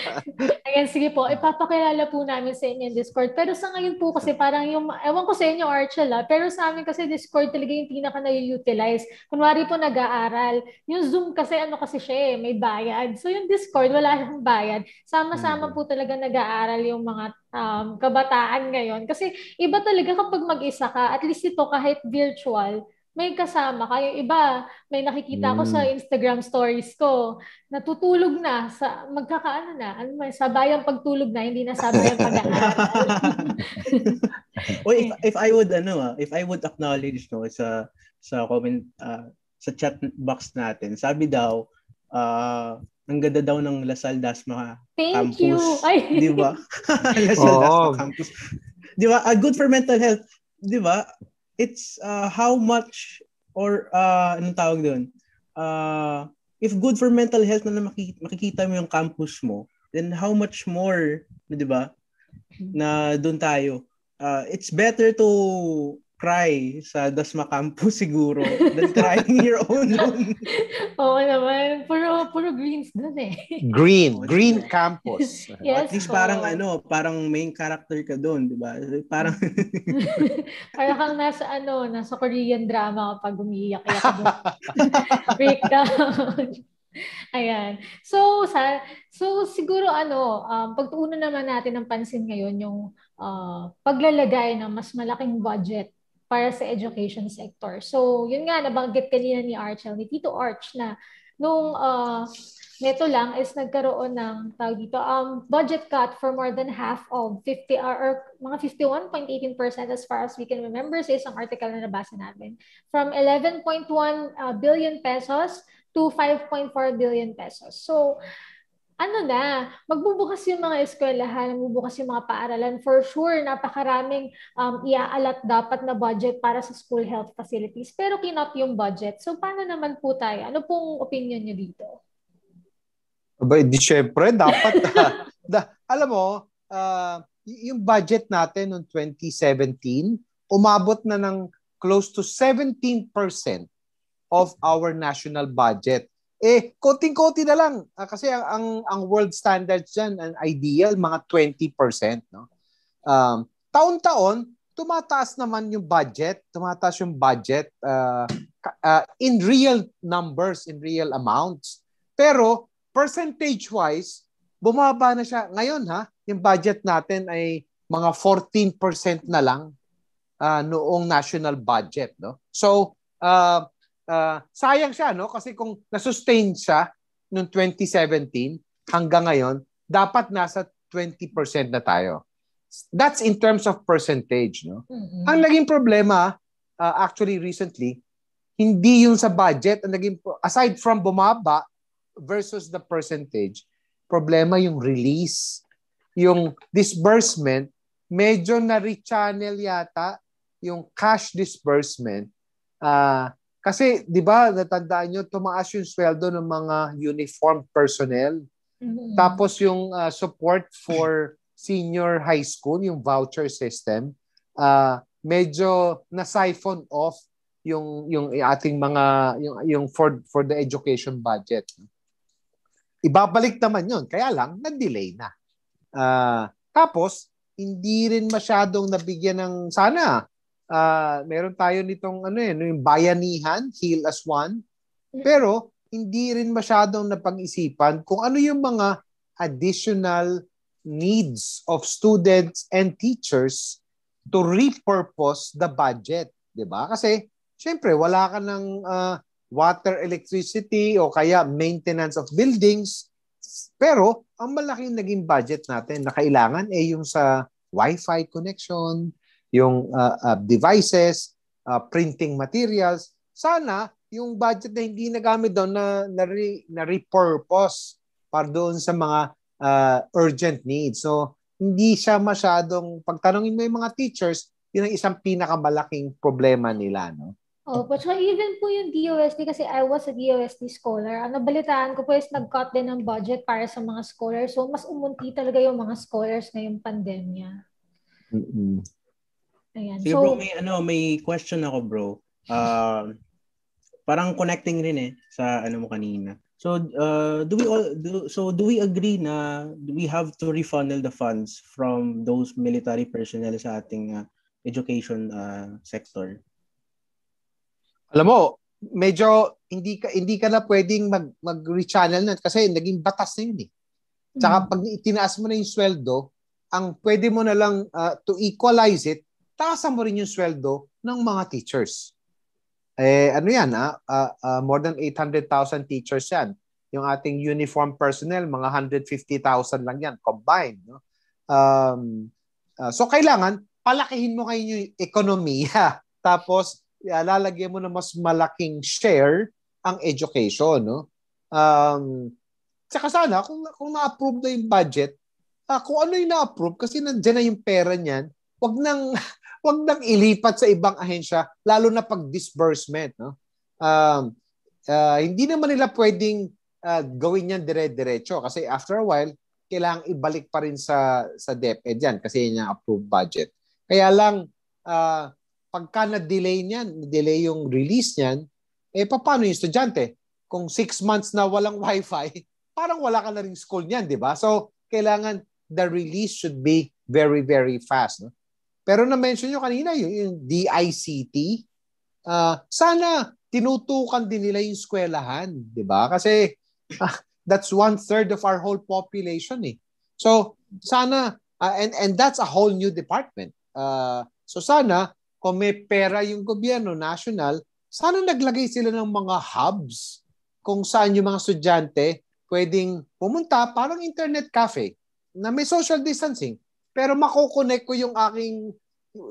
Ayan, sige po. Ipapakilala po namin sa inyo yung Discord. Pero sa ngayon po kasi parang yung, ewan ko sa inyo, Archel, ah, pero sa amin kasi Discord talaga yung pinaka na-utilize. Kunwari po nag-aaral. Yung Zoom kasi ano kasi siya eh, may bayad. So yung Discord, wala siyang bayad. Sama-sama po talaga nag-aaral yung mga um, kabataan ngayon. Kasi iba talaga kapag mag-isa ka, at least ito kahit virtual, may kasama ka. Yung iba, may nakikita ko Mm. sa Instagram stories ko, natutulog na, sa magkakaano na, ano may sabayang pagtulog na, hindi na sabayang pag-aaral. o if, if I would ano ah, if I would acknowledge no sa sa comment ah, sa chat box natin, sabi daw ah ang ganda daw ng Lasal Dasma Thank campus. you. Ay. Di ba? Lasal Oo. Dasma campus. Di ba? Ah, good for mental health. Di ba? It's uh, how much or uh, anong tawag doon? Uh, if good for mental health na makikita, makikita mo yung campus mo, then how much more, di ba? Na doon tayo. Uh, it's better to cry sa Dasma campus siguro than crying your own room. Oo naman. Puro, puro greens dun eh. Green. Green campus. Yes, At least oo. parang ano, parang main character ka doon, di ba? Parang Parang kang nasa ano, nasa Korean drama kapag umiiyak-iyak ka dun. Breakdown. Ayan. So, sa, so siguro ano, um, pagtuunan naman natin ng pansin ngayon yung uh, paglalagay ng mas malaking budget para sa education sector. So, yun nga, nabanggit kanina ni Archel, ni Tito Arch, na nung uh, neto lang is nagkaroon ng tawag dito um budget cut for more than half of 50 or, or mga 51.18% as far as we can remember sa isang article na nabasa namin from 11.1 uh, billion pesos to 5.4 billion pesos. So ano na, magbubukas yung mga eskwelahan, magbubukas yung mga paaralan. For sure, napakaraming um, iaalat dapat na budget para sa school health facilities. Pero kinot yung budget. So, paano naman po tayo? Ano pong opinion nyo dito? Aba, di syempre, dapat, da, alam mo, uh, yung budget natin noong 2017, umabot na ng close to 17% of our national budget. Eh, konting-konti na lang. Uh, kasi ang, ang, ang world standards dyan, ang ideal, mga 20%. No? Um, taon-taon, tumataas naman yung budget, tumataas yung budget uh, uh, in real numbers, in real amounts. Pero percentage-wise, bumaba na siya. Ngayon ha, yung budget natin ay mga 14% na lang uh, noong national budget. No? So, uh, uh, sayang siya, no? Kasi kung na-sustain siya noong 2017 hanggang ngayon, dapat nasa 20% na tayo. That's in terms of percentage, no? Mm-hmm. Ang naging problema, uh, actually recently, hindi yung sa budget, ang naging, aside from bumaba versus the percentage, problema yung release. Yung disbursement, medyo na-rechannel yata yung cash disbursement uh, kasi, di ba, natandaan nyo, tumaas yung sweldo ng mga uniformed personnel. Mm-hmm. Tapos yung uh, support for senior high school, yung voucher system, uh, medyo na-siphon off yung yung ating mga yung yung for for the education budget. Ibabalik naman 'yon, kaya lang na-delay na. Uh, tapos hindi rin masyadong nabigyan ng sana uh, meron tayo nitong ano eh, yung bayanihan, heal as one. Pero hindi rin masyadong napag-isipan kung ano yung mga additional needs of students and teachers to repurpose the budget, 'di ba? Kasi syempre wala ka ng uh, water, electricity o kaya maintenance of buildings. Pero ang malaking naging budget natin na kailangan ay eh, yung sa Wi-Fi connection, yung uh, uh, devices, uh, printing materials. Sana yung budget na hindi nagamit doon na, na, re, na repurpose para doon sa mga uh, urgent needs. So, hindi siya masyadong, pagtanongin mo yung mga teachers, yun ang isang pinakamalaking problema nila. No? Oh, but so even po yung DOST, kasi I was a DOST scholar, ang nabalitaan ko po is nag-cut din ng budget para sa mga scholars. So, mas umunti talaga yung mga scholars na yung pandemya. Mm-hmm. Ayan. Sige so, bro, may, ano, may question ako bro. Uh, parang connecting rin eh sa ano mo kanina. So uh, do we all do so do we agree na we have to refunnel the funds from those military personnel sa ating uh, education uh, sector? Alam mo, medyo hindi ka hindi ka na pwedeng mag mag-rechannel na kasi naging batas na yun eh. Tsaka mm-hmm. pag itinaas mo na yung sweldo, ang pwede mo na lang uh, to equalize it, taasan mo rin yung sweldo ng mga teachers. Eh, ano yan, ah? Uh, uh, more than 800,000 teachers yan. Yung ating uniform personnel, mga 150,000 lang yan, combined. No? Um, uh, so, kailangan, palakihin mo kayo yung ekonomiya. Tapos, lalagyan mo na mas malaking share ang education. No? Um, Tsaka sana, kung, kung na-approve na yung budget, uh, kung ano yung na-approve, kasi nandiyan na yung pera niyan, wag nang wag nang ilipat sa ibang ahensya lalo na pag disbursement no? Um, uh, hindi naman nila pwedeng uh, gawin yan dire-diretso kasi after a while kailangang ibalik pa rin sa sa DepEd yan kasi yan yung approved budget. Kaya lang uh, pagka na-delay niyan delay yung release niyan eh paano yung estudyante? Kung six months na walang wifi parang wala ka na ring school niyan di ba? So kailangan the release should be very very fast no pero na-mention nyo kanina yung, yung DICT, uh, ah, sana tinutukan din nila yung eskwelahan, di ba? Kasi uh, that's one-third of our whole population eh. So, sana, uh, and, and that's a whole new department. Uh, so sana, kung may pera yung gobyerno national, sana naglagay sila ng mga hubs kung saan yung mga estudyante pwedeng pumunta parang internet cafe na may social distancing. Pero makokonect ko yung aking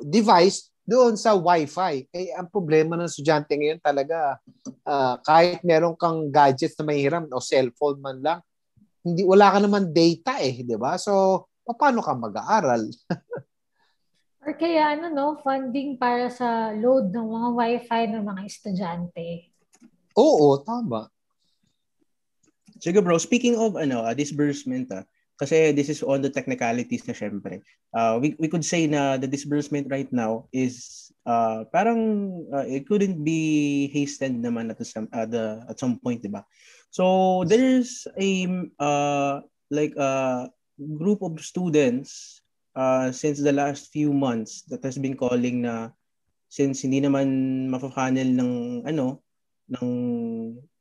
device doon sa Wi-Fi. Eh, ang problema ng estudyante ngayon talaga, uh, kahit meron kang gadgets na mahiram o cellphone man lang, hindi wala ka naman data eh, di ba? So, paano ka mag-aaral? Or kaya ano no, funding para sa load ng mga Wi-Fi ng mga estudyante. Oo, tama. Sige bro, speaking of ano, uh, disbursement ah, kasi this is on the technicalities na syempre. Uh, we, we could say na the disbursement right now is uh, parang uh, it couldn't be hastened naman at some uh, the at some point, 'di ba? So there's a uh, like a group of students uh, since the last few months that has been calling na since hindi naman mafa-funnel ng ano ng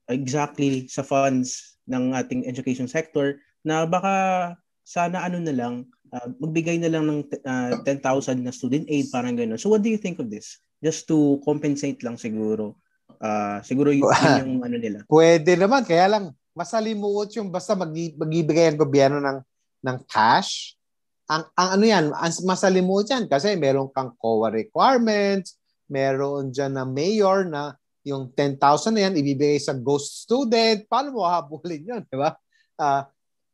exactly sa funds ng ating education sector na baka sana ano na lang, uh, magbigay na lang ng uh, ah, 10,000 na student aid, parang gano'n. So what do you think of this? Just to compensate lang siguro. Uh, siguro yun, yun yung ano nila. Pwede naman, kaya lang masalimuot yung basta mag- magbibigay ang gobyerno ng ng cash. Ang, ang ano yan, masalimuot yan kasi meron kang COA requirements, meron dyan na mayor na yung 10,000 na yan ibibigay sa ghost student. Paano mo habulin yun, di ba? Uh,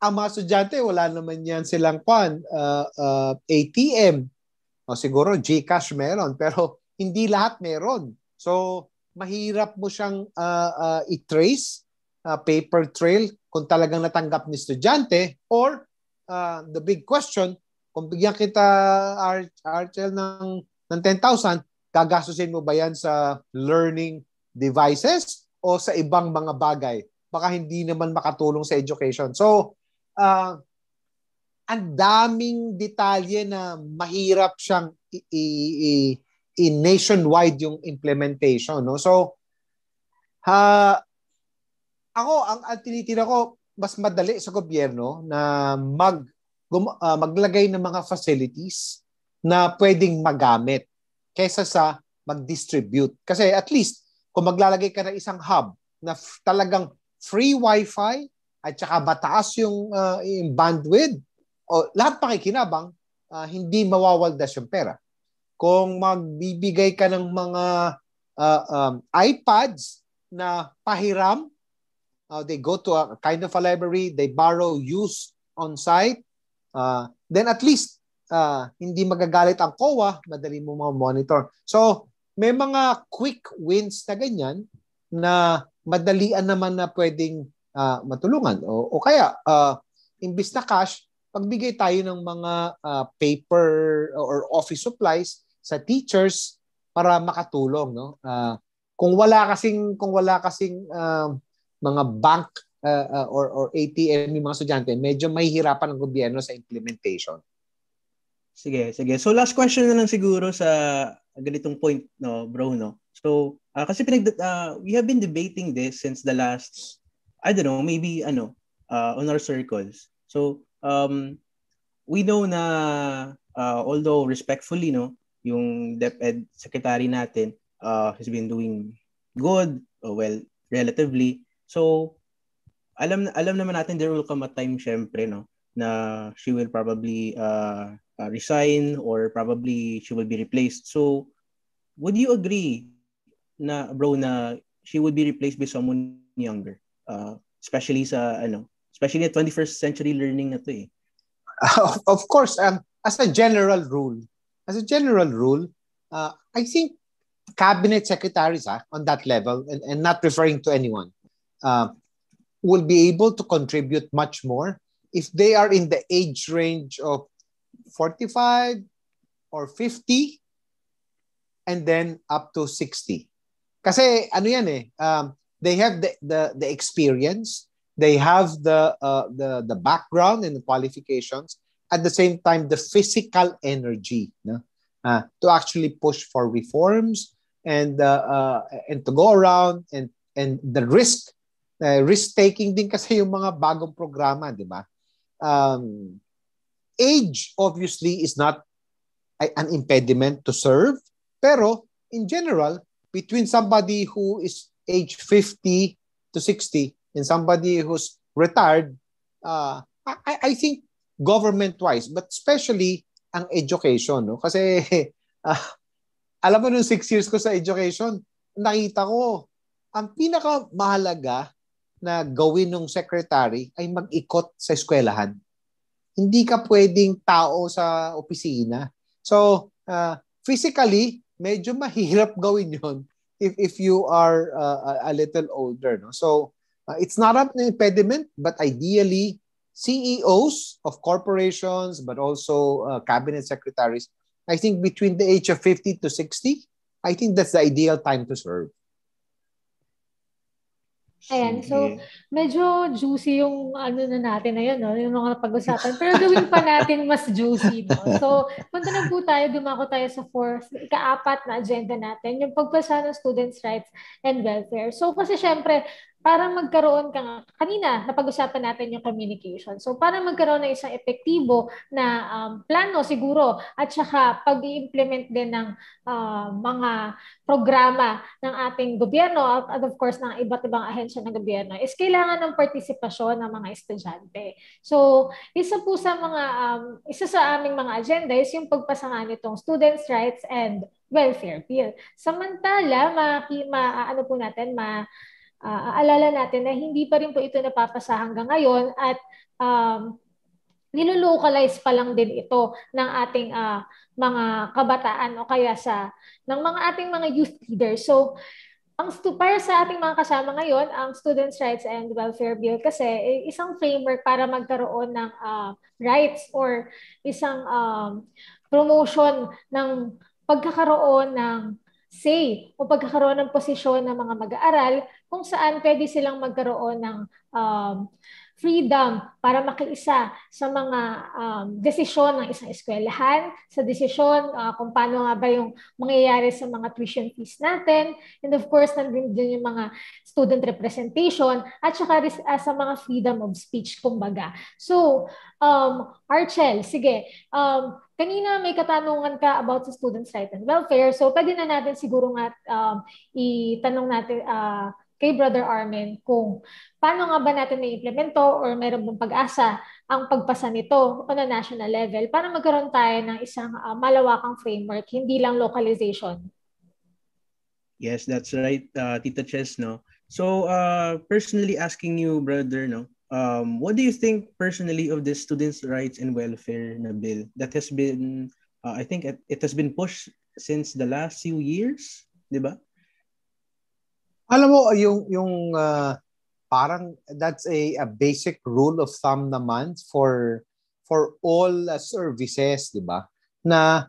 ang mga estudyante, wala naman yan silang pan, uh, uh, ATM. O siguro GCash meron, pero hindi lahat meron. So, mahirap mo siyang uh, uh, i-trace, uh, paper trail, kung talagang natanggap ni estudyante, or uh, the big question, kung bigyan kita Archel ng, ng 10,000, gagastusin mo ba yan sa learning devices o sa ibang mga bagay? Baka hindi naman makatulong sa education. So, uh, ang daming detalye na mahirap siyang i- i- i- i- nationwide yung implementation no? So ha uh, ako ang, ang tinitira ko mas madali sa gobyerno na mag gum, uh, maglagay ng mga facilities na pwedeng magamit kaysa sa mag-distribute. Kasi at least kung maglalagay ka ng isang hub na f- talagang free wifi at saka mataas yung, uh, yung bandwidth, o lahat pakikinabang, uh, hindi mawawaldas yung pera. Kung magbibigay ka ng mga uh, um, iPads na pahiram, uh, they go to a kind of a library, they borrow, use on site, uh, then at least uh, hindi magagalit ang COA, madali mo ma-monitor. So, may mga quick wins na ganyan na madalian naman na pwedeng uh, matulungan. O, o kaya, uh, imbis na cash, pagbigay tayo ng mga uh, paper or office supplies sa teachers para makatulong no? Uh, kung wala kasing kung wala kasing uh, mga bank uh, uh, or or ATM yung mga estudyante medyo mahihirapan ng gobyerno sa implementation. Sige sige. So last question na lang siguro sa ganitong point no bro no? So uh, kasi pinag uh, we have been debating this since the last I don't know, maybe ano, uh, on our circles. So, um, we know na uh, although respectfully, no, yung DepEd secretary natin uh, has been doing good, uh, well, relatively. So, alam alam naman natin there will come a time syempre no na she will probably uh, uh, resign or probably she will be replaced. So, would you agree na bro na she would be replaced by someone younger? Uh, especially sa ano, especially at 21st century learning na to eh. of, of course, um, as a general rule, as a general rule, uh, I think cabinet secretaries ah, on that level, and, and not referring to anyone, uh, will be able to contribute much more if they are in the age range of 45 or 50 and then up to 60. Kasi ano yan eh, um, they have the, the, the experience, they have the, uh, the, the background and the qualifications, at the same time, the physical energy no? uh, to actually push for reforms and, uh, uh, and to go around and, and the risk, uh, risk-taking din kasi yung mga bagong programa, di ba? Um, age, obviously, is not an impediment to serve, pero in general, between somebody who is age 50 to 60 and somebody who's retired, uh, I, I think government-wise, but especially ang education. No? Kasi uh, alam mo nung six years ko sa education, nakita ko, ang pinakamahalaga na gawin ng secretary ay mag-ikot sa eskwelahan. Hindi ka pwedeng tao sa opisina. So, uh, physically, medyo mahirap gawin yon if, if you are uh, a little older. No? So, uh, it's not an impediment, but ideally, CEOs of corporations, but also uh, cabinet secretaries, I think between the age of 50 to 60, I think that's the ideal time to serve. Ayan, so medyo juicy yung ano na natin na yun, no? yung mga pag-usapan. Pero gawin pa natin mas juicy. No? So, punta na po tayo, dumako tayo sa fourth, ikaapat na agenda natin, yung pagpasa ng students' rights and welfare. So, kasi syempre, para magkaroon ka nga, kanina napag-usapan natin yung communication. So para magkaroon ng isang epektibo na um, plano siguro at saka pag-implement din ng uh, mga programa ng ating gobyerno at, at of course ng iba't ibang ahensya ng gobyerno is kailangan ng partisipasyon ng mga estudyante. So isa po sa mga um, isa sa aming mga agenda is yung pagpasa nga nitong students rights and welfare bill. Samantala, ma, ma ano po natin, ma uh, aalala natin na hindi pa rin po ito napapasa hanggang ngayon at um, nilolocalize pa lang din ito ng ating uh, mga kabataan o kaya sa ng mga ating mga youth leaders. So, ang para sa ating mga kasama ngayon, ang Students' Rights and Welfare Bill kasi eh, isang framework para magkaroon ng uh, rights or isang um, promotion ng pagkakaroon ng say o pagkakaroon ng posisyon ng mga mag-aaral kung saan pwede silang magkaroon ng um, freedom para makiisa sa mga um, desisyon ng isang eskwelahan, sa desisyon uh, kung paano nga ba yung mangyayari sa mga tuition fees natin, and of course, nandun din yung mga student representation, at saka uh, sa mga freedom of speech, kumbaga. So, um, Archel, sige, um, kanina may katanungan ka about sa students' right and welfare, so pwede na natin siguro nga um, itanong natin, uh, kay Brother Armin kung paano nga ba natin na-implemento or meron bang pag-asa ang pagpasa nito on a national level para magkaroon tayo ng isang uh, malawakang framework, hindi lang localization. Yes, that's right, uh, Tita Chess, no? So, uh, personally asking you, brother, no, um, what do you think personally of the students' rights and welfare na bill that has been, uh, I think it, it has been pushed since the last few years, di ba? Alam mo, yung, yung uh, parang that's a, a basic rule of thumb naman for for all uh, services, di ba? Na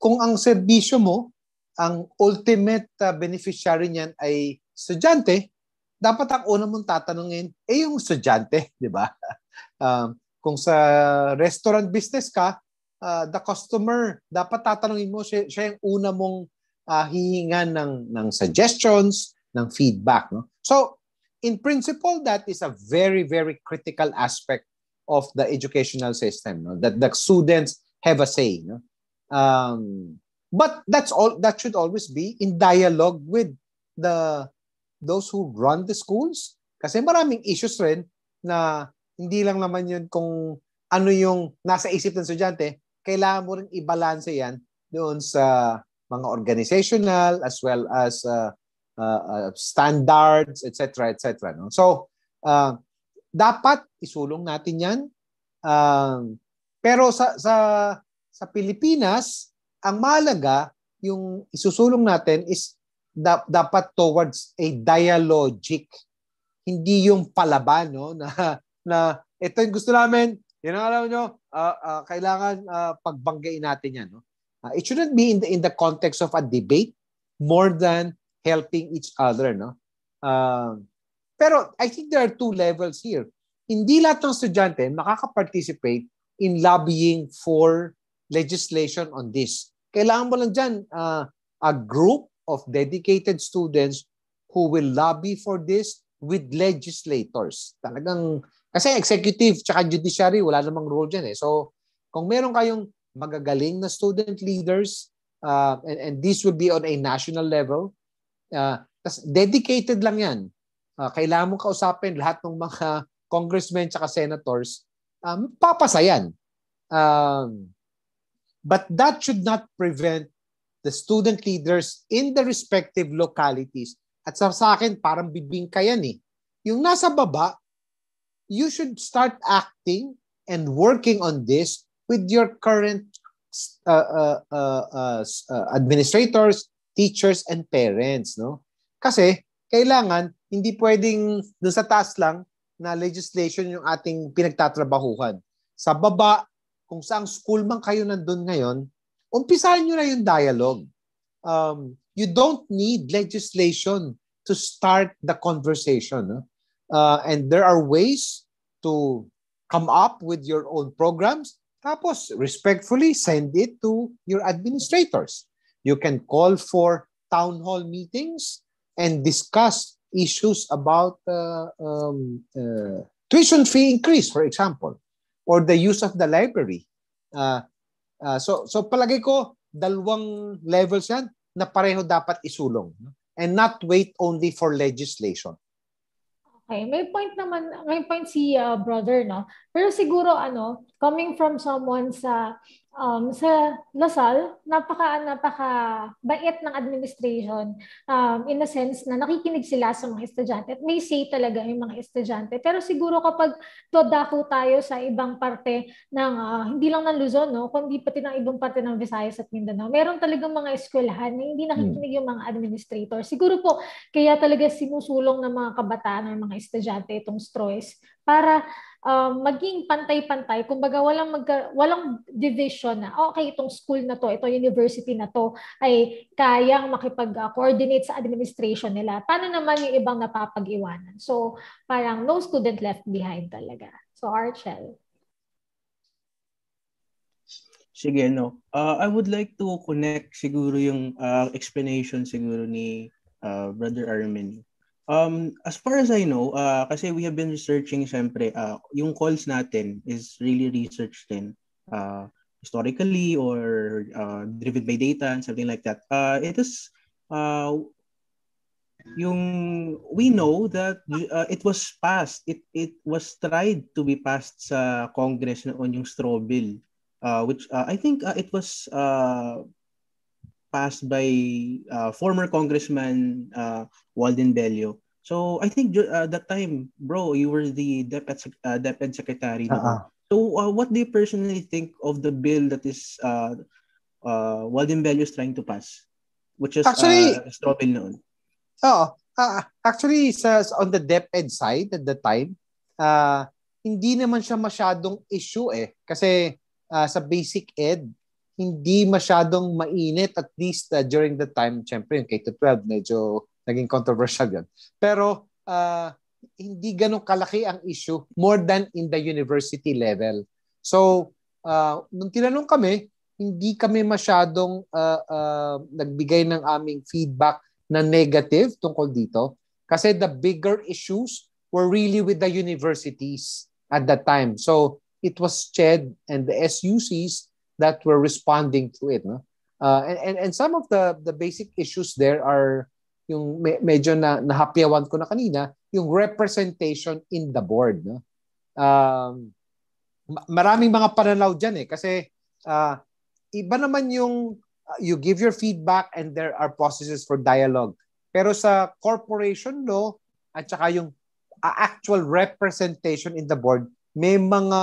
kung ang serbisyo mo, ang ultimate uh, beneficiary niyan ay estudyante, dapat ang una mong tatanungin eh, yung estudyante, di ba? um, kung sa restaurant business ka, uh, the customer, dapat tatanungin mo siya, siya yung una mong uh, hihingan ng, ng suggestions, ng feedback. No? So, in principle, that is a very, very critical aspect of the educational system, no? that the students have a say. No? Um, but that's all. That should always be in dialogue with the those who run the schools. Kasi maraming issues rin na hindi lang naman yun kung ano yung nasa isip ng estudyante, kailangan mo rin i-balance yan doon sa mga organizational as well as uh, uh, uh, standards, etc., etc. No? So, uh, dapat isulong natin yan. Uh, pero sa, sa, sa Pilipinas, ang mahalaga, yung isusulong natin is da, dapat towards a dialogic. Hindi yung palaban, no? Na, na ito yung gusto namin, yun ang alam nyo, uh, uh, kailangan uh, pagbanggain natin yan. No? Uh, it shouldn't be in the, in the context of a debate more than helping each other, no? Uh, pero I think there are two levels here. Hindi lahat ng estudyante makaka-participate in lobbying for legislation on this. Kailangan mo lang dyan uh, a group of dedicated students who will lobby for this with legislators. Talagang, kasi executive tsaka judiciary, wala namang role dyan eh. So, kung meron kayong magagaling na student leaders, uh, and, and this would be on a national level, Uh, tas dedicated lang yan. uh, kailangan mong kausapin lahat ng mga congressmen at senators, um, papasayan. Um, but that should not prevent the student leaders in the respective localities. At sa, sa akin, parang bibingka yan eh. Yung nasa baba, you should start acting and working on this with your current uh, uh, uh, uh, uh, administrators, teachers, and parents. No? Kasi kailangan, hindi pwedeng doon sa taas lang na legislation yung ating pinagtatrabahuhan. Sa baba, kung saang school man kayo nandun ngayon, umpisahan nyo na yung dialogue. Um, you don't need legislation to start the conversation. No? Uh, and there are ways to come up with your own programs. Tapos, respectfully, send it to your administrators. You can call for town hall meetings and discuss issues about uh, um, uh, tuition fee increase, for example, or the use of the library. Uh, uh, so, so palagay ko, dalawang levels yan na pareho dapat isulong and not wait only for legislation. Okay, may point naman, may point si uh, brother, no? Pero siguro ano, coming from someone sa um, sa Lasal, napaka napaka bait ng administration um, in a sense na nakikinig sila sa mga estudyante at may say talaga yung mga estudyante. Pero siguro kapag dodako tayo sa ibang parte ng uh, hindi lang ng Luzon, no, kundi pati ng ibang parte ng Visayas at Mindanao, meron talagang mga eskwelahan na hindi nakikinig yung mga administrator. Siguro po kaya talaga sinusulong ng mga kabataan ng mga estudyante itong STROIS para um, maging pantay-pantay. Kumbaga walang magka, walang division na okay itong school na to, ito university na to ay kayang makipag-coordinate sa administration nila. Paano naman yung ibang napapag-iwanan? So parang no student left behind talaga. So Archel. Sige, no. Uh, I would like to connect siguro yung uh, explanation siguro ni uh, Brother Armin Um, as far as I know, uh, kasi we have been researching, syempre, uh, yung calls natin is really researched din uh, historically or uh, driven by data and something like that. Uh, it is, uh, yung, we know that uh, it was passed, it, it was tried to be passed sa Congress on yung straw bill, uh, which uh, I think uh, it was uh, passed by uh, former Congressman uh, Walden Bello. So I think uh, that time, bro, you were the DepEd, uh, DepEd secretary. Uh-huh. So uh, what do you personally think of the bill that is uh, uh, Walden Bello is trying to pass? Which is actually, uh, straw bill noon. Oh, uh, actually, sa, on the DepEd side at the time, uh, hindi naman siya masyadong issue eh. Kasi uh, sa basic ed, hindi masyadong mainit at least uh, during the time, syempre yung K-12 medyo naging controversial yun. Pero uh, hindi ganun kalaki ang issue more than in the university level. So, uh, nung tinanong kami, hindi kami masyadong uh, uh, nagbigay ng aming feedback na negative tungkol dito kasi the bigger issues were really with the universities at that time. So, it was CHED and the SUCs that were responding to it. No? Uh, and, and, and some of the, the basic issues there are yung me- medyo na nahapyawan ko na kanina, yung representation in the board. No? Um, maraming mga pananaw dyan eh. Kasi uh, iba naman yung uh, you give your feedback and there are processes for dialogue. Pero sa corporation law at saka yung uh, actual representation in the board, may mga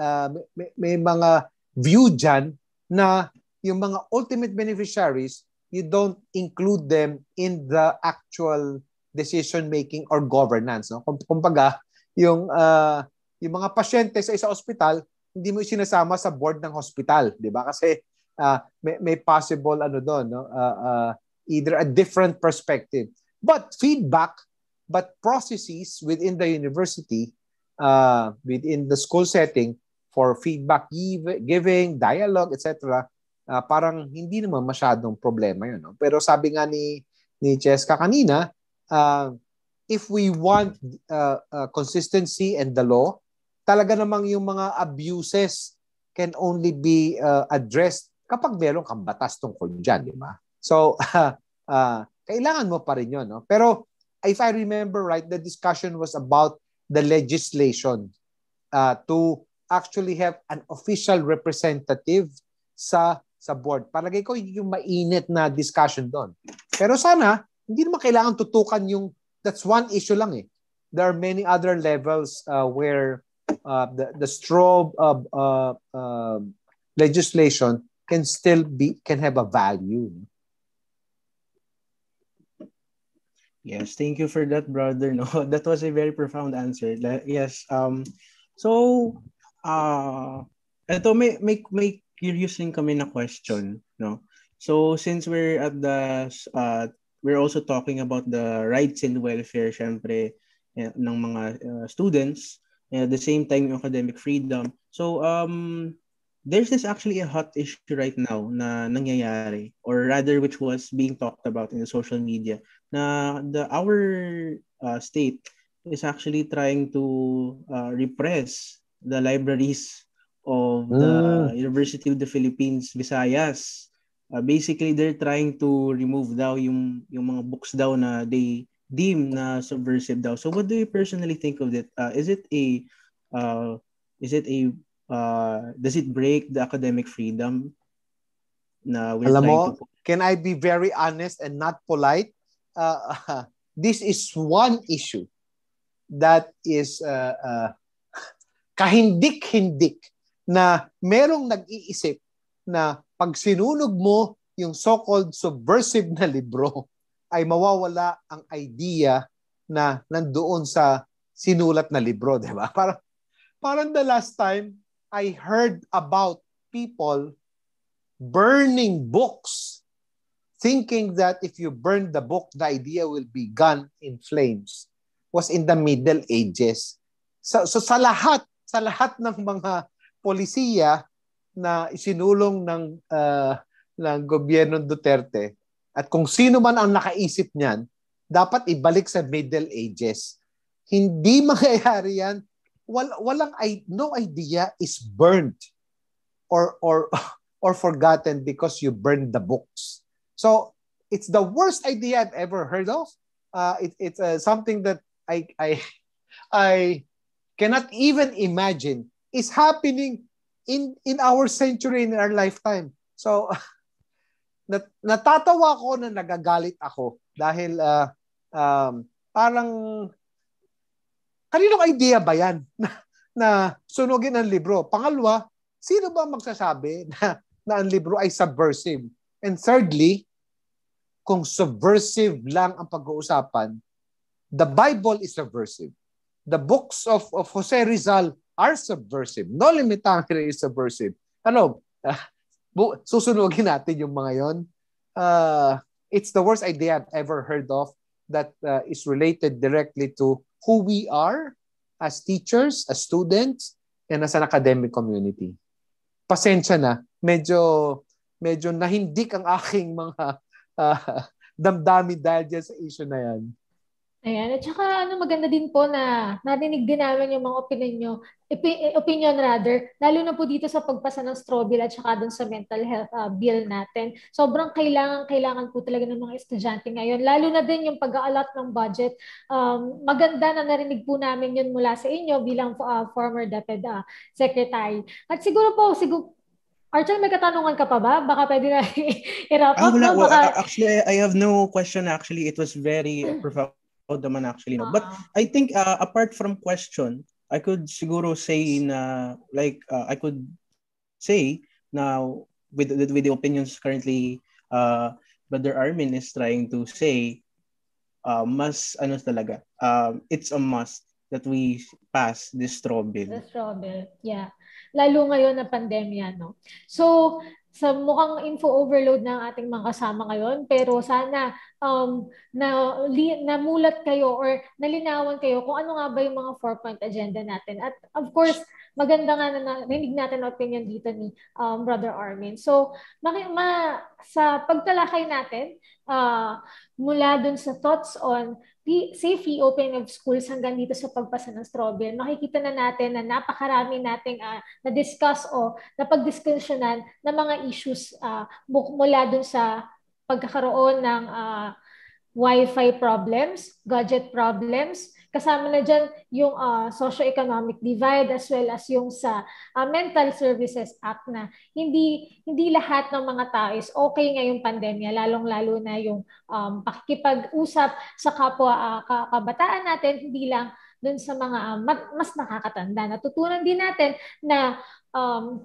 uh, may, may mga view dyan na yung mga ultimate beneficiaries, you don't include them in the actual decision making or governance. No? Kumbaga, yung, uh, yung mga pasyente sa isang ospital, hindi mo sinasama sa board ng hospital, di ba? Kasi uh, may, may possible ano doon, no? Uh, uh, either a different perspective. But feedback, but processes within the university, uh, within the school setting, for feedback give, giving, dialogue, etc., uh, parang hindi naman masyadong problema yun. No? Pero sabi nga ni, ni Cheska kanina, uh, if we want uh, uh, consistency and the law, talaga namang yung mga abuses can only be uh, addressed kapag meron kang batas tungkol dyan, di ba? So, uh, uh, kailangan mo pa rin yun. No? Pero if I remember right, the discussion was about the legislation uh, to actually have an official representative sa sa board. Palagay ko yung mainit na discussion doon. Pero sana, hindi naman kailangan tutukan yung, that's one issue lang eh. There are many other levels uh, where uh, the, the straw uh, uh, uh, legislation can still be, can have a value. Yes, thank you for that, brother. No, that was a very profound answer. Yes. Um. So, uh, ito may may may curious din kami na question, no. So since we're at the uh, we're also talking about the rights and welfare, syempre, eh, ng mga uh, students, and at the same time academic freedom. So um there's this actually a hot issue right now na nangyayari or rather which was being talked about in the social media na the our uh, state is actually trying to uh, repress the libraries of the mm. University of the Philippines Visayas uh, basically they're trying to remove daw yung yung mga books daw na they deem na subversive daw so what do you personally think of it uh, is it a uh, is it a uh, does it break the academic freedom na we're Alam mo, to can I be very honest and not polite? Uh, this is one issue that is uh, uh, kahindik-hindik na merong nag-iisip na pag sinunog mo yung so-called subversive na libro ay mawawala ang idea na nandoon sa sinulat na libro, di ba? Parang, parang the last time I heard about people burning books, thinking that if you burn the book, the idea will be gone in flames, was in the Middle Ages. So, so sa lahat, sa lahat ng mga polisiya na isinulong ng uh, ng gobyerno Duterte at kung sino man ang nakaisip niyan, dapat ibalik sa Middle Ages. Hindi mangyayari yan wal, walang I, no idea is burned or or or forgotten because you burned the books. So it's the worst idea I've ever heard of. Uh, it, it's uh, something that I I I cannot even imagine is happening in in our century in our lifetime. So nat, natatawa ko na nagagalit ako dahil uh, um, parang Kaninong idea ba yan na, na sunugin ang libro? Pangalawa, sino ba magsasabi na, na ang libro ay subversive? And thirdly, kung subversive lang ang pag-uusapan, the Bible is subversive. The books of, of Jose Rizal are subversive. No Limitangere is subversive. Ano, uh, susunugin natin yung mga yon. Uh, it's the worst idea I've ever heard of that uh, is related directly to who we are as teachers, as students, and as an academic community. Pasensya na, medyo medyo nahindik ang aking mga uh, damdami dahil dyan sa issue na yan. Ayan. At saka ano, maganda din po na narinig din namin yung mga opinion nyo, opinion rather, lalo na po dito sa pagpasa ng straw bill at saka dun sa mental health uh, bill natin. Sobrang kailangan, kailangan po talaga ng mga estudyante ngayon. Lalo na din yung pag-aalot ng budget. Um, maganda na narinig po namin yun mula sa inyo bilang uh, former DepEd uh, Secretary. At siguro po, siguro, Archer, may katanungan ka pa ba? Baka pwede na i-wrap up. Ah, wala, no? Baka... Actually, I have no question. Actually, it was very profound naman actually. No? But ah. I think uh, apart from question, I could siguro say na like uh, I could say now with, with with the opinions currently uh Brother Armin is trying to say uh, mas ano talaga um, it's a must that we pass this straw bill. The straw bill, yeah. Lalo ngayon na pandemya, no? So, sa mukhang info overload ng ating mga kasama ngayon pero sana um, na li, namulat kayo or nalinawan kayo kung ano nga ba yung mga four-point agenda natin. At of course, maganda nga na narinig natin ang opinion dito ni um, Brother Armin. So, maki, ma, sa pagtalakay natin, uh, mula dun sa thoughts on safely opening of schools hanggang dito sa pagpasa ng straw makikita na natin na napakarami nating uh, na-discuss o napag-diskusyonan ng mga issues uh, mula dun sa pagkakaroon ng uh, Wi-Fi problems, gadget problems, kasama na dyan yung uh, socio-economic divide as well as yung sa uh, Mental Services Act na hindi hindi lahat ng mga tao is okay ngayong pandemya, lalong-lalo na yung um, pakikipag-usap sa kapwa uh, kabataan natin, hindi lang dun sa mga uh, mas nakakatanda. Natutunan din natin na um,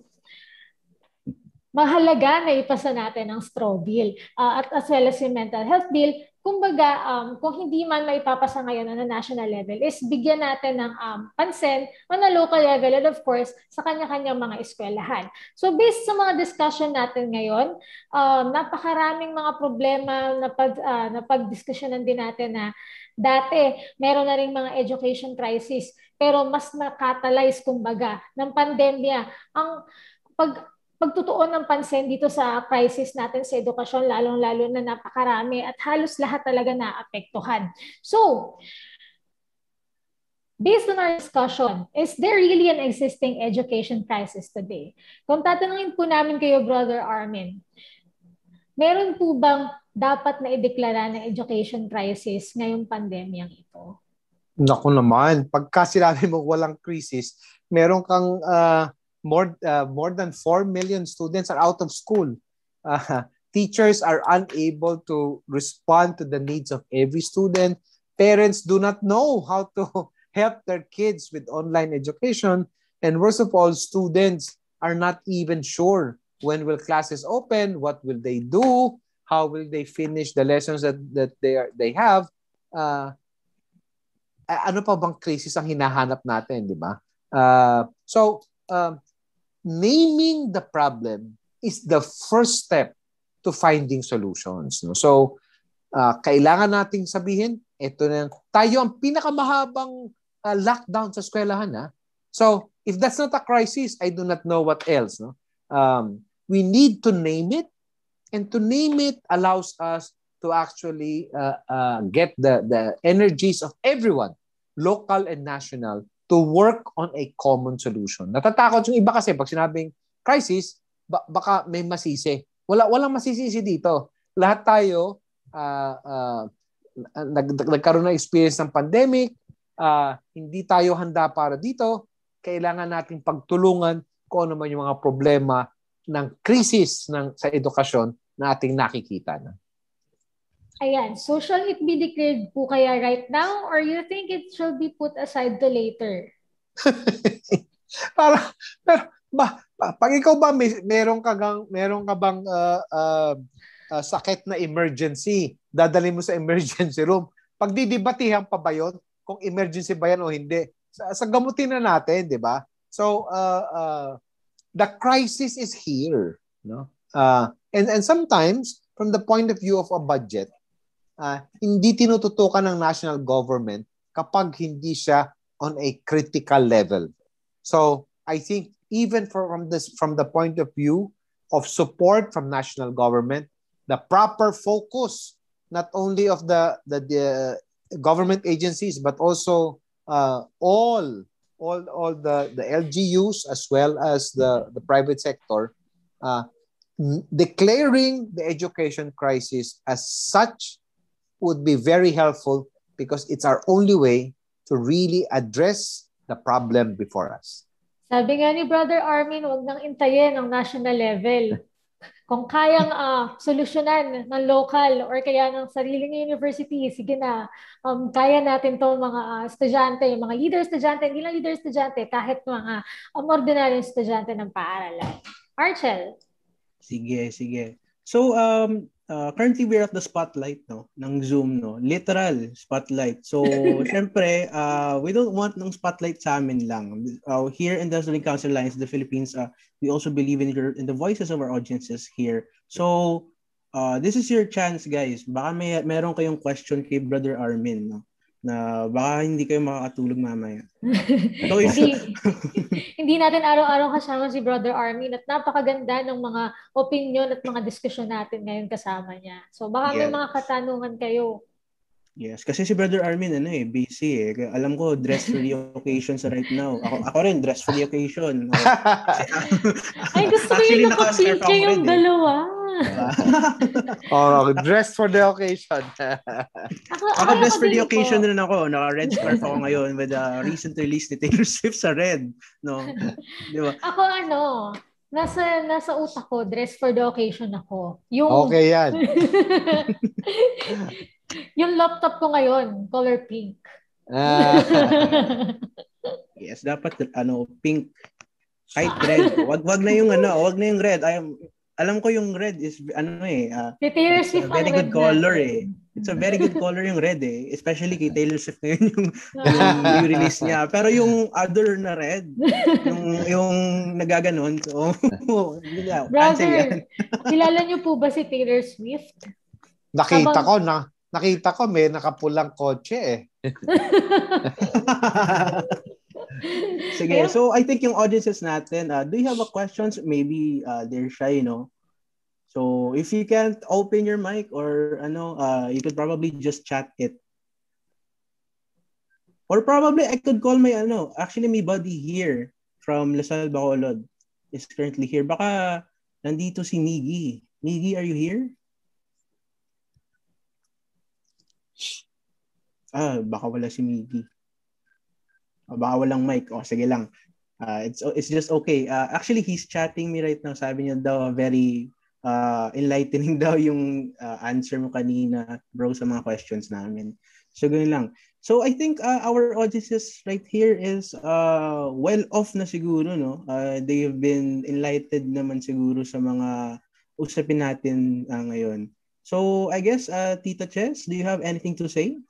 mahalaga na ipasa natin ang straw bill uh, at as well as yung mental health bill kumbaga, um, kung hindi man maipapasa ngayon on a national level, is bigyan natin ng um, pansin on a local level and of course, sa kanya-kanyang mga eskwelahan. So based sa mga discussion natin ngayon, um, napakaraming mga problema na, pag, uh, na pagdiskusyonan din natin na dati, meron na rin mga education crisis, pero mas nakatalyze kumbaga ng pandemya. Ang pag pagtutuon ng pansin dito sa crisis natin sa edukasyon, lalong-lalo na napakarami at halos lahat talaga naapektuhan. So, based on our discussion, is there really an existing education crisis today? Kung tatanungin po namin kayo, Brother Armin, meron po bang dapat na ideklara na education crisis ngayong pandemyang ito? Naku naman, pagka sinabi mo walang crisis, meron kang uh, more uh, more than 4 million students are out of school. Uh, teachers are unable to respond to the needs of every student. Parents do not know how to help their kids with online education. And worst of all, students are not even sure when will classes open, what will they do, how will they finish the lessons that, that they, are, they have. Uh, ano pa bang crisis ang hinahanap natin, di ba? Uh, so, um, naming the problem is the first step to finding solutions. No? So, uh, kailangan nating sabihin, ito na, tayo ang pinakamahabang uh, lockdown sa eskwelahan. Ha? So, if that's not a crisis, I do not know what else. No? Um, we need to name it, and to name it allows us to actually uh, uh, get the, the energies of everyone, local and national, to work on a common solution. Natatakot yung iba kasi pag sinabing crisis, ba- baka may masisi. Wala walang masisisi dito. Lahat tayo uh, uh, nag, nagkaroon ng experience ng pandemic, uh, hindi tayo handa para dito. Kailangan nating pagtulungan kung ano man yung mga problema ng crisis ng sa edukasyon na ating nakikita na. Ayan. So shall it be declared po kaya right now or you think it shall be put aside to later? Para, pero, ba, pag ikaw ba may, meron ka gang, meron ka bang uh, uh, uh, sakit na emergency, dadali mo sa emergency room. Pagdidibatihan pa ba 'yon kung emergency ba yan o hindi? Sa, sa gamutin na natin, 'di ba? So uh, uh, the crisis is here, no? Uh, and and sometimes from the point of view of a budget, uh, hindi tinututukan ng national government kapag hindi siya on a critical level. So, I think even from this from the point of view of support from national government, the proper focus not only of the the, the government agencies but also uh, all all all the the LGUs as well as the the private sector uh, declaring the education crisis as such would be very helpful because it's our only way to really address the problem before us. Sabi nga ni Brother Armin, wag nang intayin ang national level. Kung kayang uh, solusyonan ng local or kaya ng sariling university, sige na, um, kaya natin to mga uh, estudyante, mga leader estudyante, hindi lang leader estudyante, kahit mga um, ordinary estudyante ng paaralan. Archel. Sige, sige. So, um, uh, currently we're at the spotlight no ng Zoom no. Literal spotlight. So syempre uh, we don't want ng spotlight sa amin lang. Uh, here in the Student Council Alliance the Philippines uh, we also believe in your in the voices of our audiences here. So uh, this is your chance guys. Baka may meron kayong question kay brother Armin no na baka hindi kayo makakatulog mamaya. So, hindi, hindi natin araw-araw kasama si Brother Armin at napakaganda ng mga opinion at mga diskusyon natin ngayon kasama niya. So baka yeah. may mga katanungan kayo. Yes, kasi si Brother Armin ano eh, busy eh. Alam ko dress for the occasion sa right now. Ako ako rin dress for the occasion. Ay, gusto ko yung nakapink yung eh. dalawa. oh, dress for the occasion. ako, ako dress for the occasion rin ako. Naka-red scarf ako ngayon with a recent release ni Taylor Swift sa red. No? Di ba? Ako ano, nasa nasa utak ko, dress for the occasion ako. Yung Okay yan. Yung laptop ko ngayon, color pink. Ah. yes, dapat ano, pink. Kahit red. Wag wag na yung ano, wag na yung red. I am alam ko yung red is ano eh uh, Taylor Swift very good color eh. It's a very good color yung red eh. Especially kay Taylor Swift ngayon yung, yung, yung release niya. Pero yung other na red, yung, yung nagaganon, so, yeah, Brother, kilala niyo po ba si Taylor Swift? Nakita Habang... ko na nakita ko may nakapulang kotse eh. Sige, so I think yung audiences natin, uh, do you have a questions? Maybe uh, they're shy, you know. So if you can't open your mic or ano, uh, you could probably just chat it. Or probably I could call my ano, actually my buddy here from Lasal Bacolod is currently here. Baka nandito si Miggy. Miggy, are you here? Ah, baka wala si Miggy. O baka walang mic. O, sige lang. Uh, it's it's just okay. Uh, actually, he's chatting me right now. Sabi niya daw, very uh, enlightening daw yung uh, answer mo kanina, bro, sa mga questions namin. So, ganun lang. So, I think uh, our audiences right here is uh, well off na siguro, no? Uh, they have been enlightened naman siguro sa mga usapin natin uh, ngayon. So, I guess, uh, Tita Chess, do you have anything to say?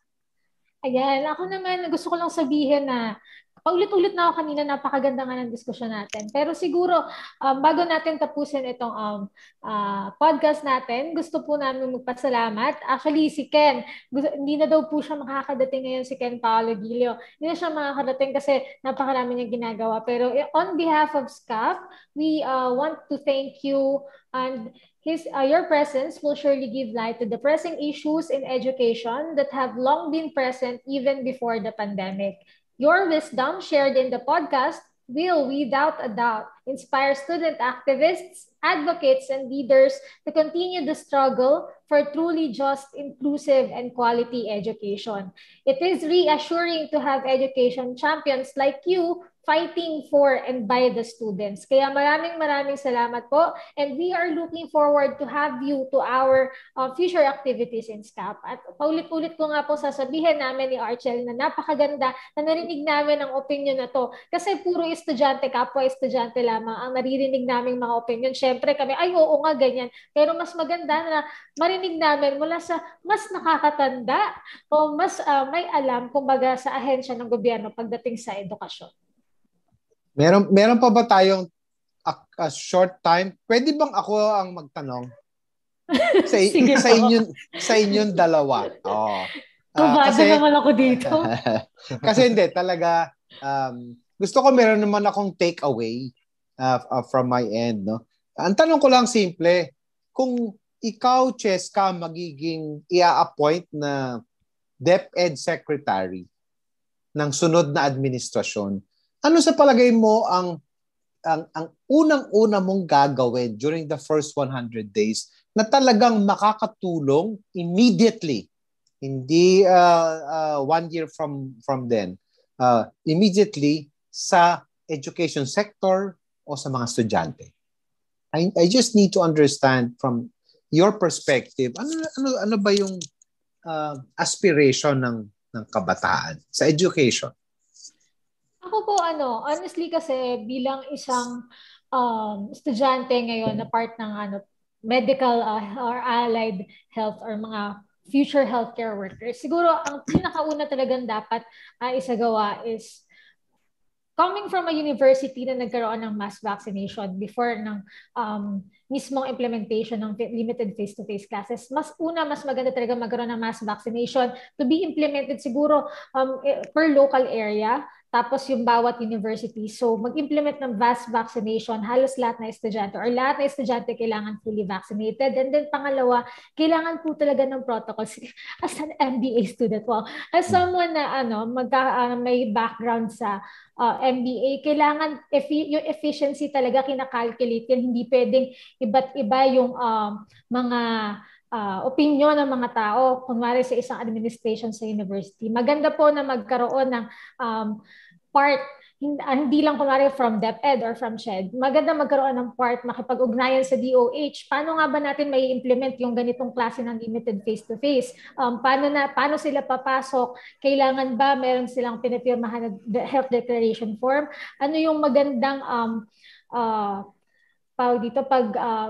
Ayan, ako naman, gusto ko lang sabihin na paulit-ulit na ako kanina, napakaganda nga ng diskusyon natin. Pero siguro, um, bago natin tapusin itong um, uh, podcast natin, gusto po namin magpasalamat. Actually, si Ken, gusto, hindi na daw po siya makakadating ngayon si Ken Paolo Gilio. Hindi na siya makakadating kasi napakarami niya ginagawa. Pero eh, on behalf of SCAP, we uh, want to thank you and His, uh, your presence will surely give light to the pressing issues in education that have long been present even before the pandemic. Your wisdom shared in the podcast will, without a doubt, inspire student activists, advocates, and leaders to continue the struggle for truly just, inclusive, and quality education. It is reassuring to have education champions like you fighting for and by the students. Kaya maraming maraming salamat po and we are looking forward to have you to our uh, future activities in SCAP. At paulit-ulit ko nga po sasabihin namin ni Archel na napakaganda na narinig namin ang opinion na to. Kasi puro estudyante, kapwa estudyante lamang ang naririnig naming mga opinion. Siyempre kami, ay oo nga ganyan. Pero mas maganda na marinig namin mula sa mas nakakatanda o mas uh, may alam kumbaga sa ahensya ng gobyerno pagdating sa edukasyon. Meron meron pa ba tayong a, a short time? Pwede bang ako ang magtanong? Sa, Sige sa inyo sa inyong dalawa. Oh. Uh, kasi naman ako dito. kasi hindi talaga um, gusto ko meron naman akong take away uh, uh, from my end, no. Ang tanong ko lang simple, kung ikaw, Cheska, magiging i-appoint na DepEd Secretary ng sunod na administrasyon, ano sa palagay mo ang ang, ang unang-una mong gagawin during the first 100 days na talagang makakatulong immediately? Hindi uh, uh, one year from from then. Uh, immediately sa education sector o sa mga estudyante? I, I just need to understand from your perspective ano ano ano ba yung uh, aspiration ng ng kabataan sa education ako po ano, honestly kasi bilang isang um, estudyante ngayon na part ng ano medical uh, or allied health or mga future healthcare workers. Siguro ang pinakauna talagang dapat uh, isagawa is coming from a university na nagkaroon ng mass vaccination before ng um, mismong implementation ng limited face-to-face classes, mas una, mas maganda talaga magkaroon ng mass vaccination to be implemented siguro um, eh, per local area tapos yung bawat university. So mag-implement ng mass vaccination, halos lahat na estudyante or lahat na estudyante kailangan fully vaccinated. And then pangalawa, kailangan po talaga ng protocols. As an MBA student, wow. As someone na ano, magka, uh, may background sa uh, MBA, kailangan efi- yung efficiency talaga kinakalculate yan. Hindi pwedeng iba't iba yung um, mga uh, opinion ng mga tao, kunwari sa isang administration sa university. Maganda po na magkaroon ng um, part ah, hindi lang kunwari from DepEd or from SHED, maganda magkaroon ng part makipag-ugnayan sa DOH. Paano nga ba natin may implement yung ganitong klase ng limited face-to-face? Um, paano, na, paano sila papasok? Kailangan ba meron silang pinipirmahan na health declaration form? Ano yung magandang um, uh, pag dito pag uh,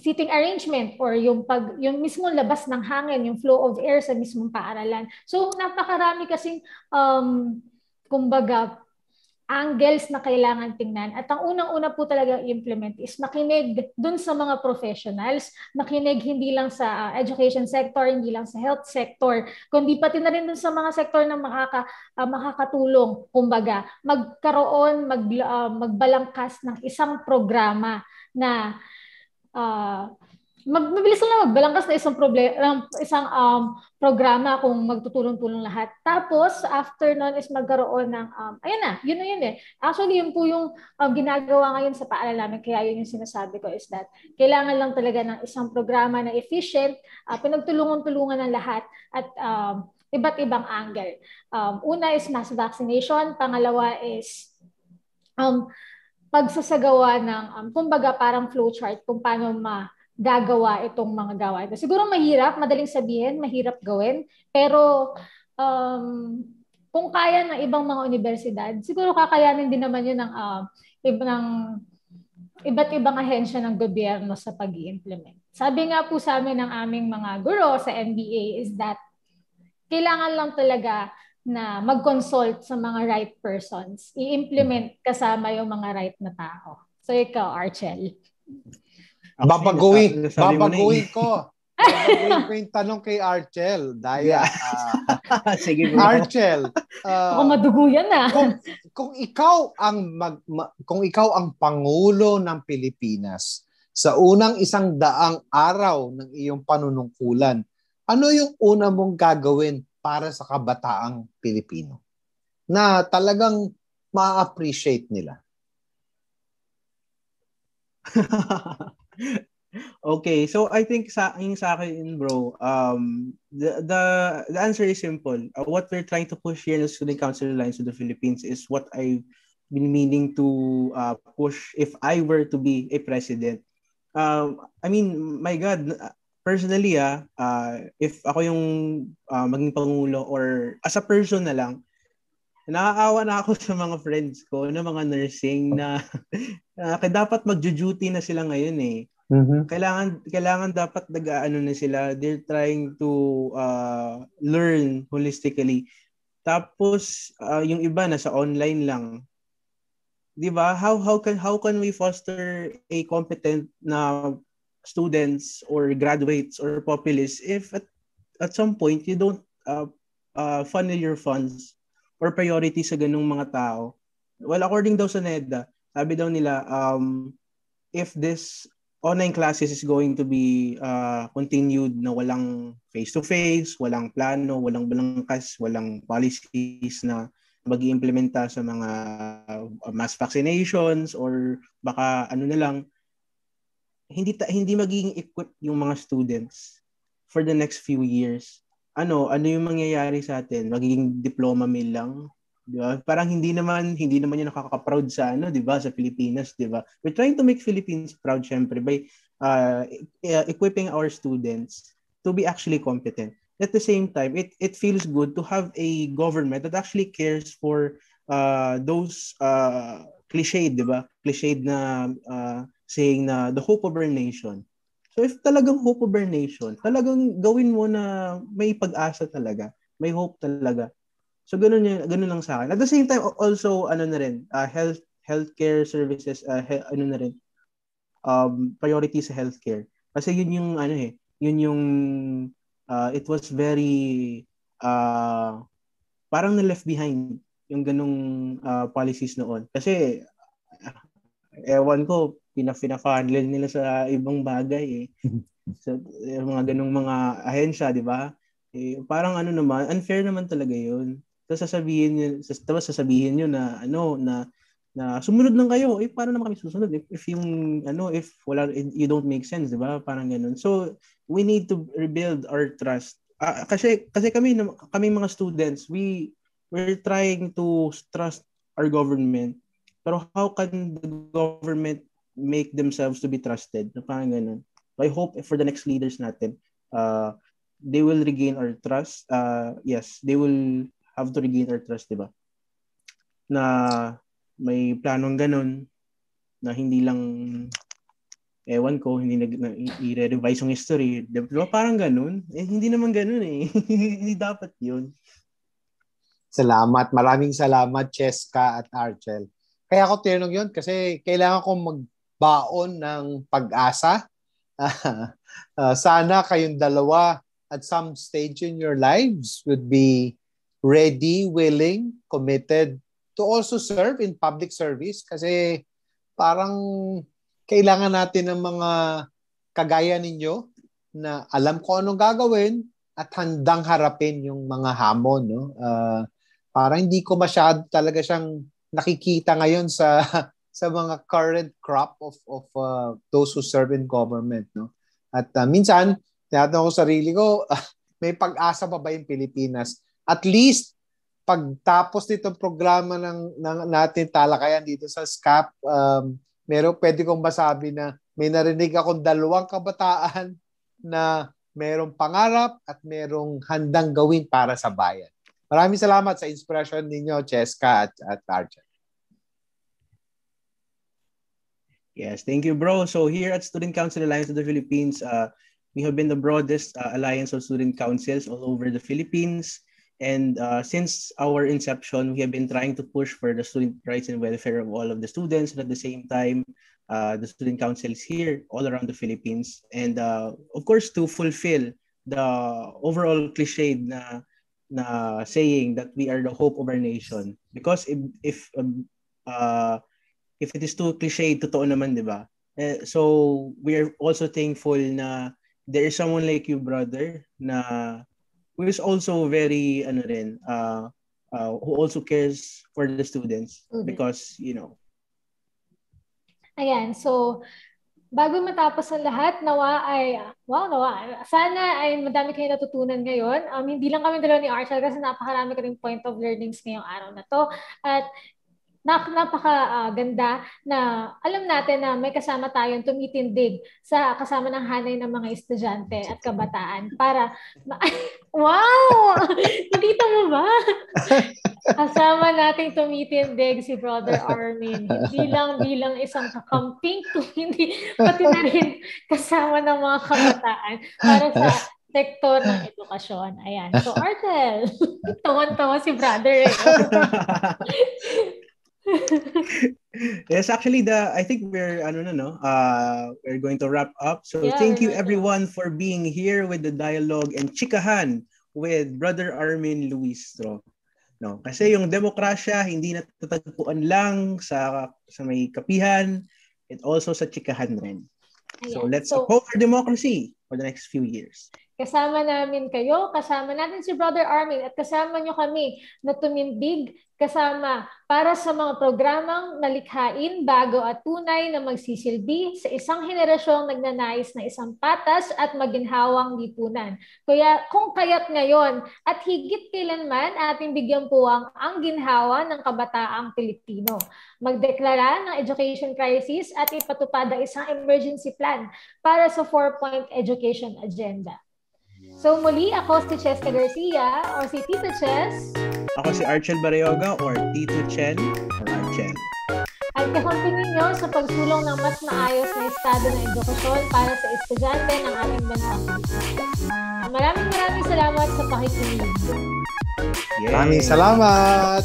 seating arrangement or yung pag yung mismong labas ng hangin, yung flow of air sa mismong paaralan. So napakarami kasing um kumbaga, angles na kailangan tingnan. At ang unang-una po talaga implement is makinig dun sa mga professionals, makinig hindi lang sa uh, education sector, hindi lang sa health sector, kundi pati na rin dun sa mga sektor na makaka, uh, makakatulong. Kumbaga, magkaroon, mag, uh, magbalangkas ng isang programa na uh, mag, mabilis lang magbalangkas na isang problema, isang um, programa kung magtutulong-tulong lahat. Tapos, after nun is magkaroon ng, um, ayun na, yun na yun eh. Actually, yun po yung um, ginagawa ngayon sa paaral namin, kaya yun yung sinasabi ko is that kailangan lang talaga ng isang programa na efficient, uh, pinagtulungan-tulungan ng lahat at um, iba't ibang angle. Um, una is mass vaccination, pangalawa is um, pagsasagawa ng, um, kumbaga parang flowchart kung paano ma gagawa itong mga gawain. Siguro mahirap, madaling sabihin, mahirap gawin, pero um, kung kaya ng ibang mga universidad, siguro kakayanin din naman yun ng, uh, ibang, iba't ibang ahensya ng gobyerno sa pag implement Sabi nga po sa amin ng aming mga guro sa MBA is that kailangan lang talaga na mag-consult sa mga right persons. I-implement kasama yung mga right na tao. So ikaw, Archel. Babaguhin, babaguhin ko. babaguhin ko yung tanong kay Archel. Dahil, yeah. uh, Sige bro. Archel. Uh, Ako madugo yan ah. Kung, kung ikaw ang mag, ma, kung ikaw ang pangulo ng Pilipinas sa unang isang daang araw ng iyong panunungkulan, ano yung una mong gagawin para sa kabataang Pilipino na talagang ma-appreciate nila? okay, so I think sa yung sa akin bro, um the the, the answer is simple. Uh, what we're trying to push here in the Student Council Alliance of the Philippines is what I've been meaning to uh, push if I were to be a president. Um, I mean, my God, personally ah, uh, if ako yung uh, maging pangulo or as a person na lang, nakakaawa na ako sa mga friends ko na mga nursing na uh, dapat magjo-duty na sila ngayon eh. Mm-hmm. Kailangan kailangan dapat nag-aano na sila. They're trying to uh, learn holistically. Tapos uh, yung iba na sa online lang. 'Di ba? How how can how can we foster a competent na students or graduates or populace if at, at some point you don't uh, uh, funnel your funds or priority sa ganung mga tao. Well, according daw sa NEDA, sabi daw nila, um, if this online classes is going to be uh, continued na walang face-to-face, walang plano, walang balangkas, walang policies na mag implementa sa mga uh, mass vaccinations or baka ano na lang hindi ta- hindi magiging equipped yung mga students for the next few years ano, ano yung mangyayari sa atin? Magiging diploma mill lang? Di ba? Parang hindi naman hindi naman yung nakaka-proud sa ano, 'di ba, sa Pilipinas, 'di ba? We're trying to make Philippines proud syempre by uh, equipping our students to be actually competent. At the same time, it it feels good to have a government that actually cares for uh, those uh, cliched, 'di ba? Cliched na uh, saying na the hope of our nation So if talagang hope of our nation, talagang gawin mo na may pag-asa talaga, may hope talaga. So ganun yun, ganun lang sa akin. At the same time also ano na rin, uh, health healthcare services uh, he, ano na rin um priority sa healthcare. Kasi yun yung ano eh, yun yung uh, it was very uh, parang na left behind yung ganung uh, policies noon. Kasi ewan ko, pinafina-funnel nila sa ibang bagay eh. sa so, mga ganung mga ahensya, di ba? Eh, parang ano naman, unfair naman talaga yun. Tapos sasabihin niyo, tapos sasabihin niyo na ano na na sumunod lang kayo. Eh paano naman kami susunod if, if yung ano if wala you don't make sense, 'di ba? Parang ganun. So we need to rebuild our trust. Uh, kasi kasi kami kami mga students, we we're trying to trust our government. Pero how can the government make themselves to be trusted? Parang ganun. I hope for the next leaders natin, uh, they will regain our trust. Uh, yes, they will have to regain our trust, 'di ba? Na may planong ganun na hindi lang ewan ko, hindi nag na, i-revise yung history. Di ba parang ganun? Eh, hindi naman ganun eh. hindi dapat yun. Salamat. Maraming salamat, Cheska at Archel. Kaya ako tinanong yun kasi kailangan kong magbaon ng pag-asa. uh, sana kayong dalawa at some stage in your lives would be ready, willing, committed to also serve in public service kasi parang kailangan natin ng mga kagaya ninyo na alam ko anong gagawin at handang harapin yung mga hamon no uh, parang hindi ko masyado talaga siyang nakikita ngayon sa sa mga current crop of of uh, those who serve in government no at uh, minsan tinatanong ko sarili ko uh, may pag-asa pa ba yung Pilipinas at least pagtapos nitong programa ng, ng natin talakayan dito sa SCAP, um, meron, pwede kong masabi na may narinig akong dalawang kabataan na merong pangarap at merong handang gawin para sa bayan. Maraming salamat sa inspirasyon ninyo, Cheska at, at Archer. Yes, thank you, bro. So here at Student Council Alliance of the Philippines, uh, we have been the broadest uh, alliance of student councils all over the Philippines. And uh, since our inception, we have been trying to push for the student rights and welfare of all of the students, and at the same time, uh, the student councils here all around the Philippines. And uh, of course, to fulfill the overall cliche na, na saying that we are the hope of our nation. Because if, if, um, uh, if it is too cliche, totoo naman, di ba? Uh, so we are also thankful na there is someone like you, brother, na who is also very ano rin uh, uh, who also cares for the students mm-hmm. because you know Ayan, so bago matapos ang lahat, nawa ay, wow, nawa, sana ay madami kayo natutunan ngayon. Um, hindi lang kami dalawa ni Arshel kasi napakarami ka rin point of learnings ngayong araw na to. At napaka-ganda uh, na alam natin na may kasama tayong tumitindig sa kasama ng hanay ng mga estudyante at kabataan para ma- wow! Nakita mo ba? kasama nating tumitindig si Brother Armin. Hindi lang bilang isang kakamping hindi pati na rin kasama ng mga kabataan para sa sektor ng edukasyon. Ayan. So, Artel, tawan-tawa si brother. Eh. yes, actually the I think we're ano na no, uh we're going to wrap up. So yeah, thank you everyone for being here with the dialogue and chikahan with Brother Armin Luistro. No, kasi yung demokrasya hindi natatagpuan lang sa sa may kapihan, it also sa chikahan rin. So let's so, uphold our democracy for the next few years. Kasama namin kayo, kasama natin si Brother Armin at kasama nyo kami na tumindig kasama para sa mga programang nalikhain bago at tunay na magsisilbi sa isang henerasyong nagnanais na isang patas at maginhawang lipunan. Kaya kung kaya't ngayon at higit kailanman ating bigyan puwang ang ginhawa ng kabataang Pilipino. Magdeklara ng education crisis at ipatupad ang isang emergency plan para sa four-point education agenda. So muli, ako si Cheska Garcia o si Tito Ches. Ako si Archel Barioga or Tito Chen or Archel. At kakampi ninyo sa pagsulong ng mas maayos na estado ng edukasyon para sa estudyante ng ating bansa. Maraming maraming salamat sa pakikinig. Maraming salamat!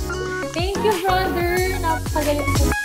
Thank you, brother! Napakagaling po.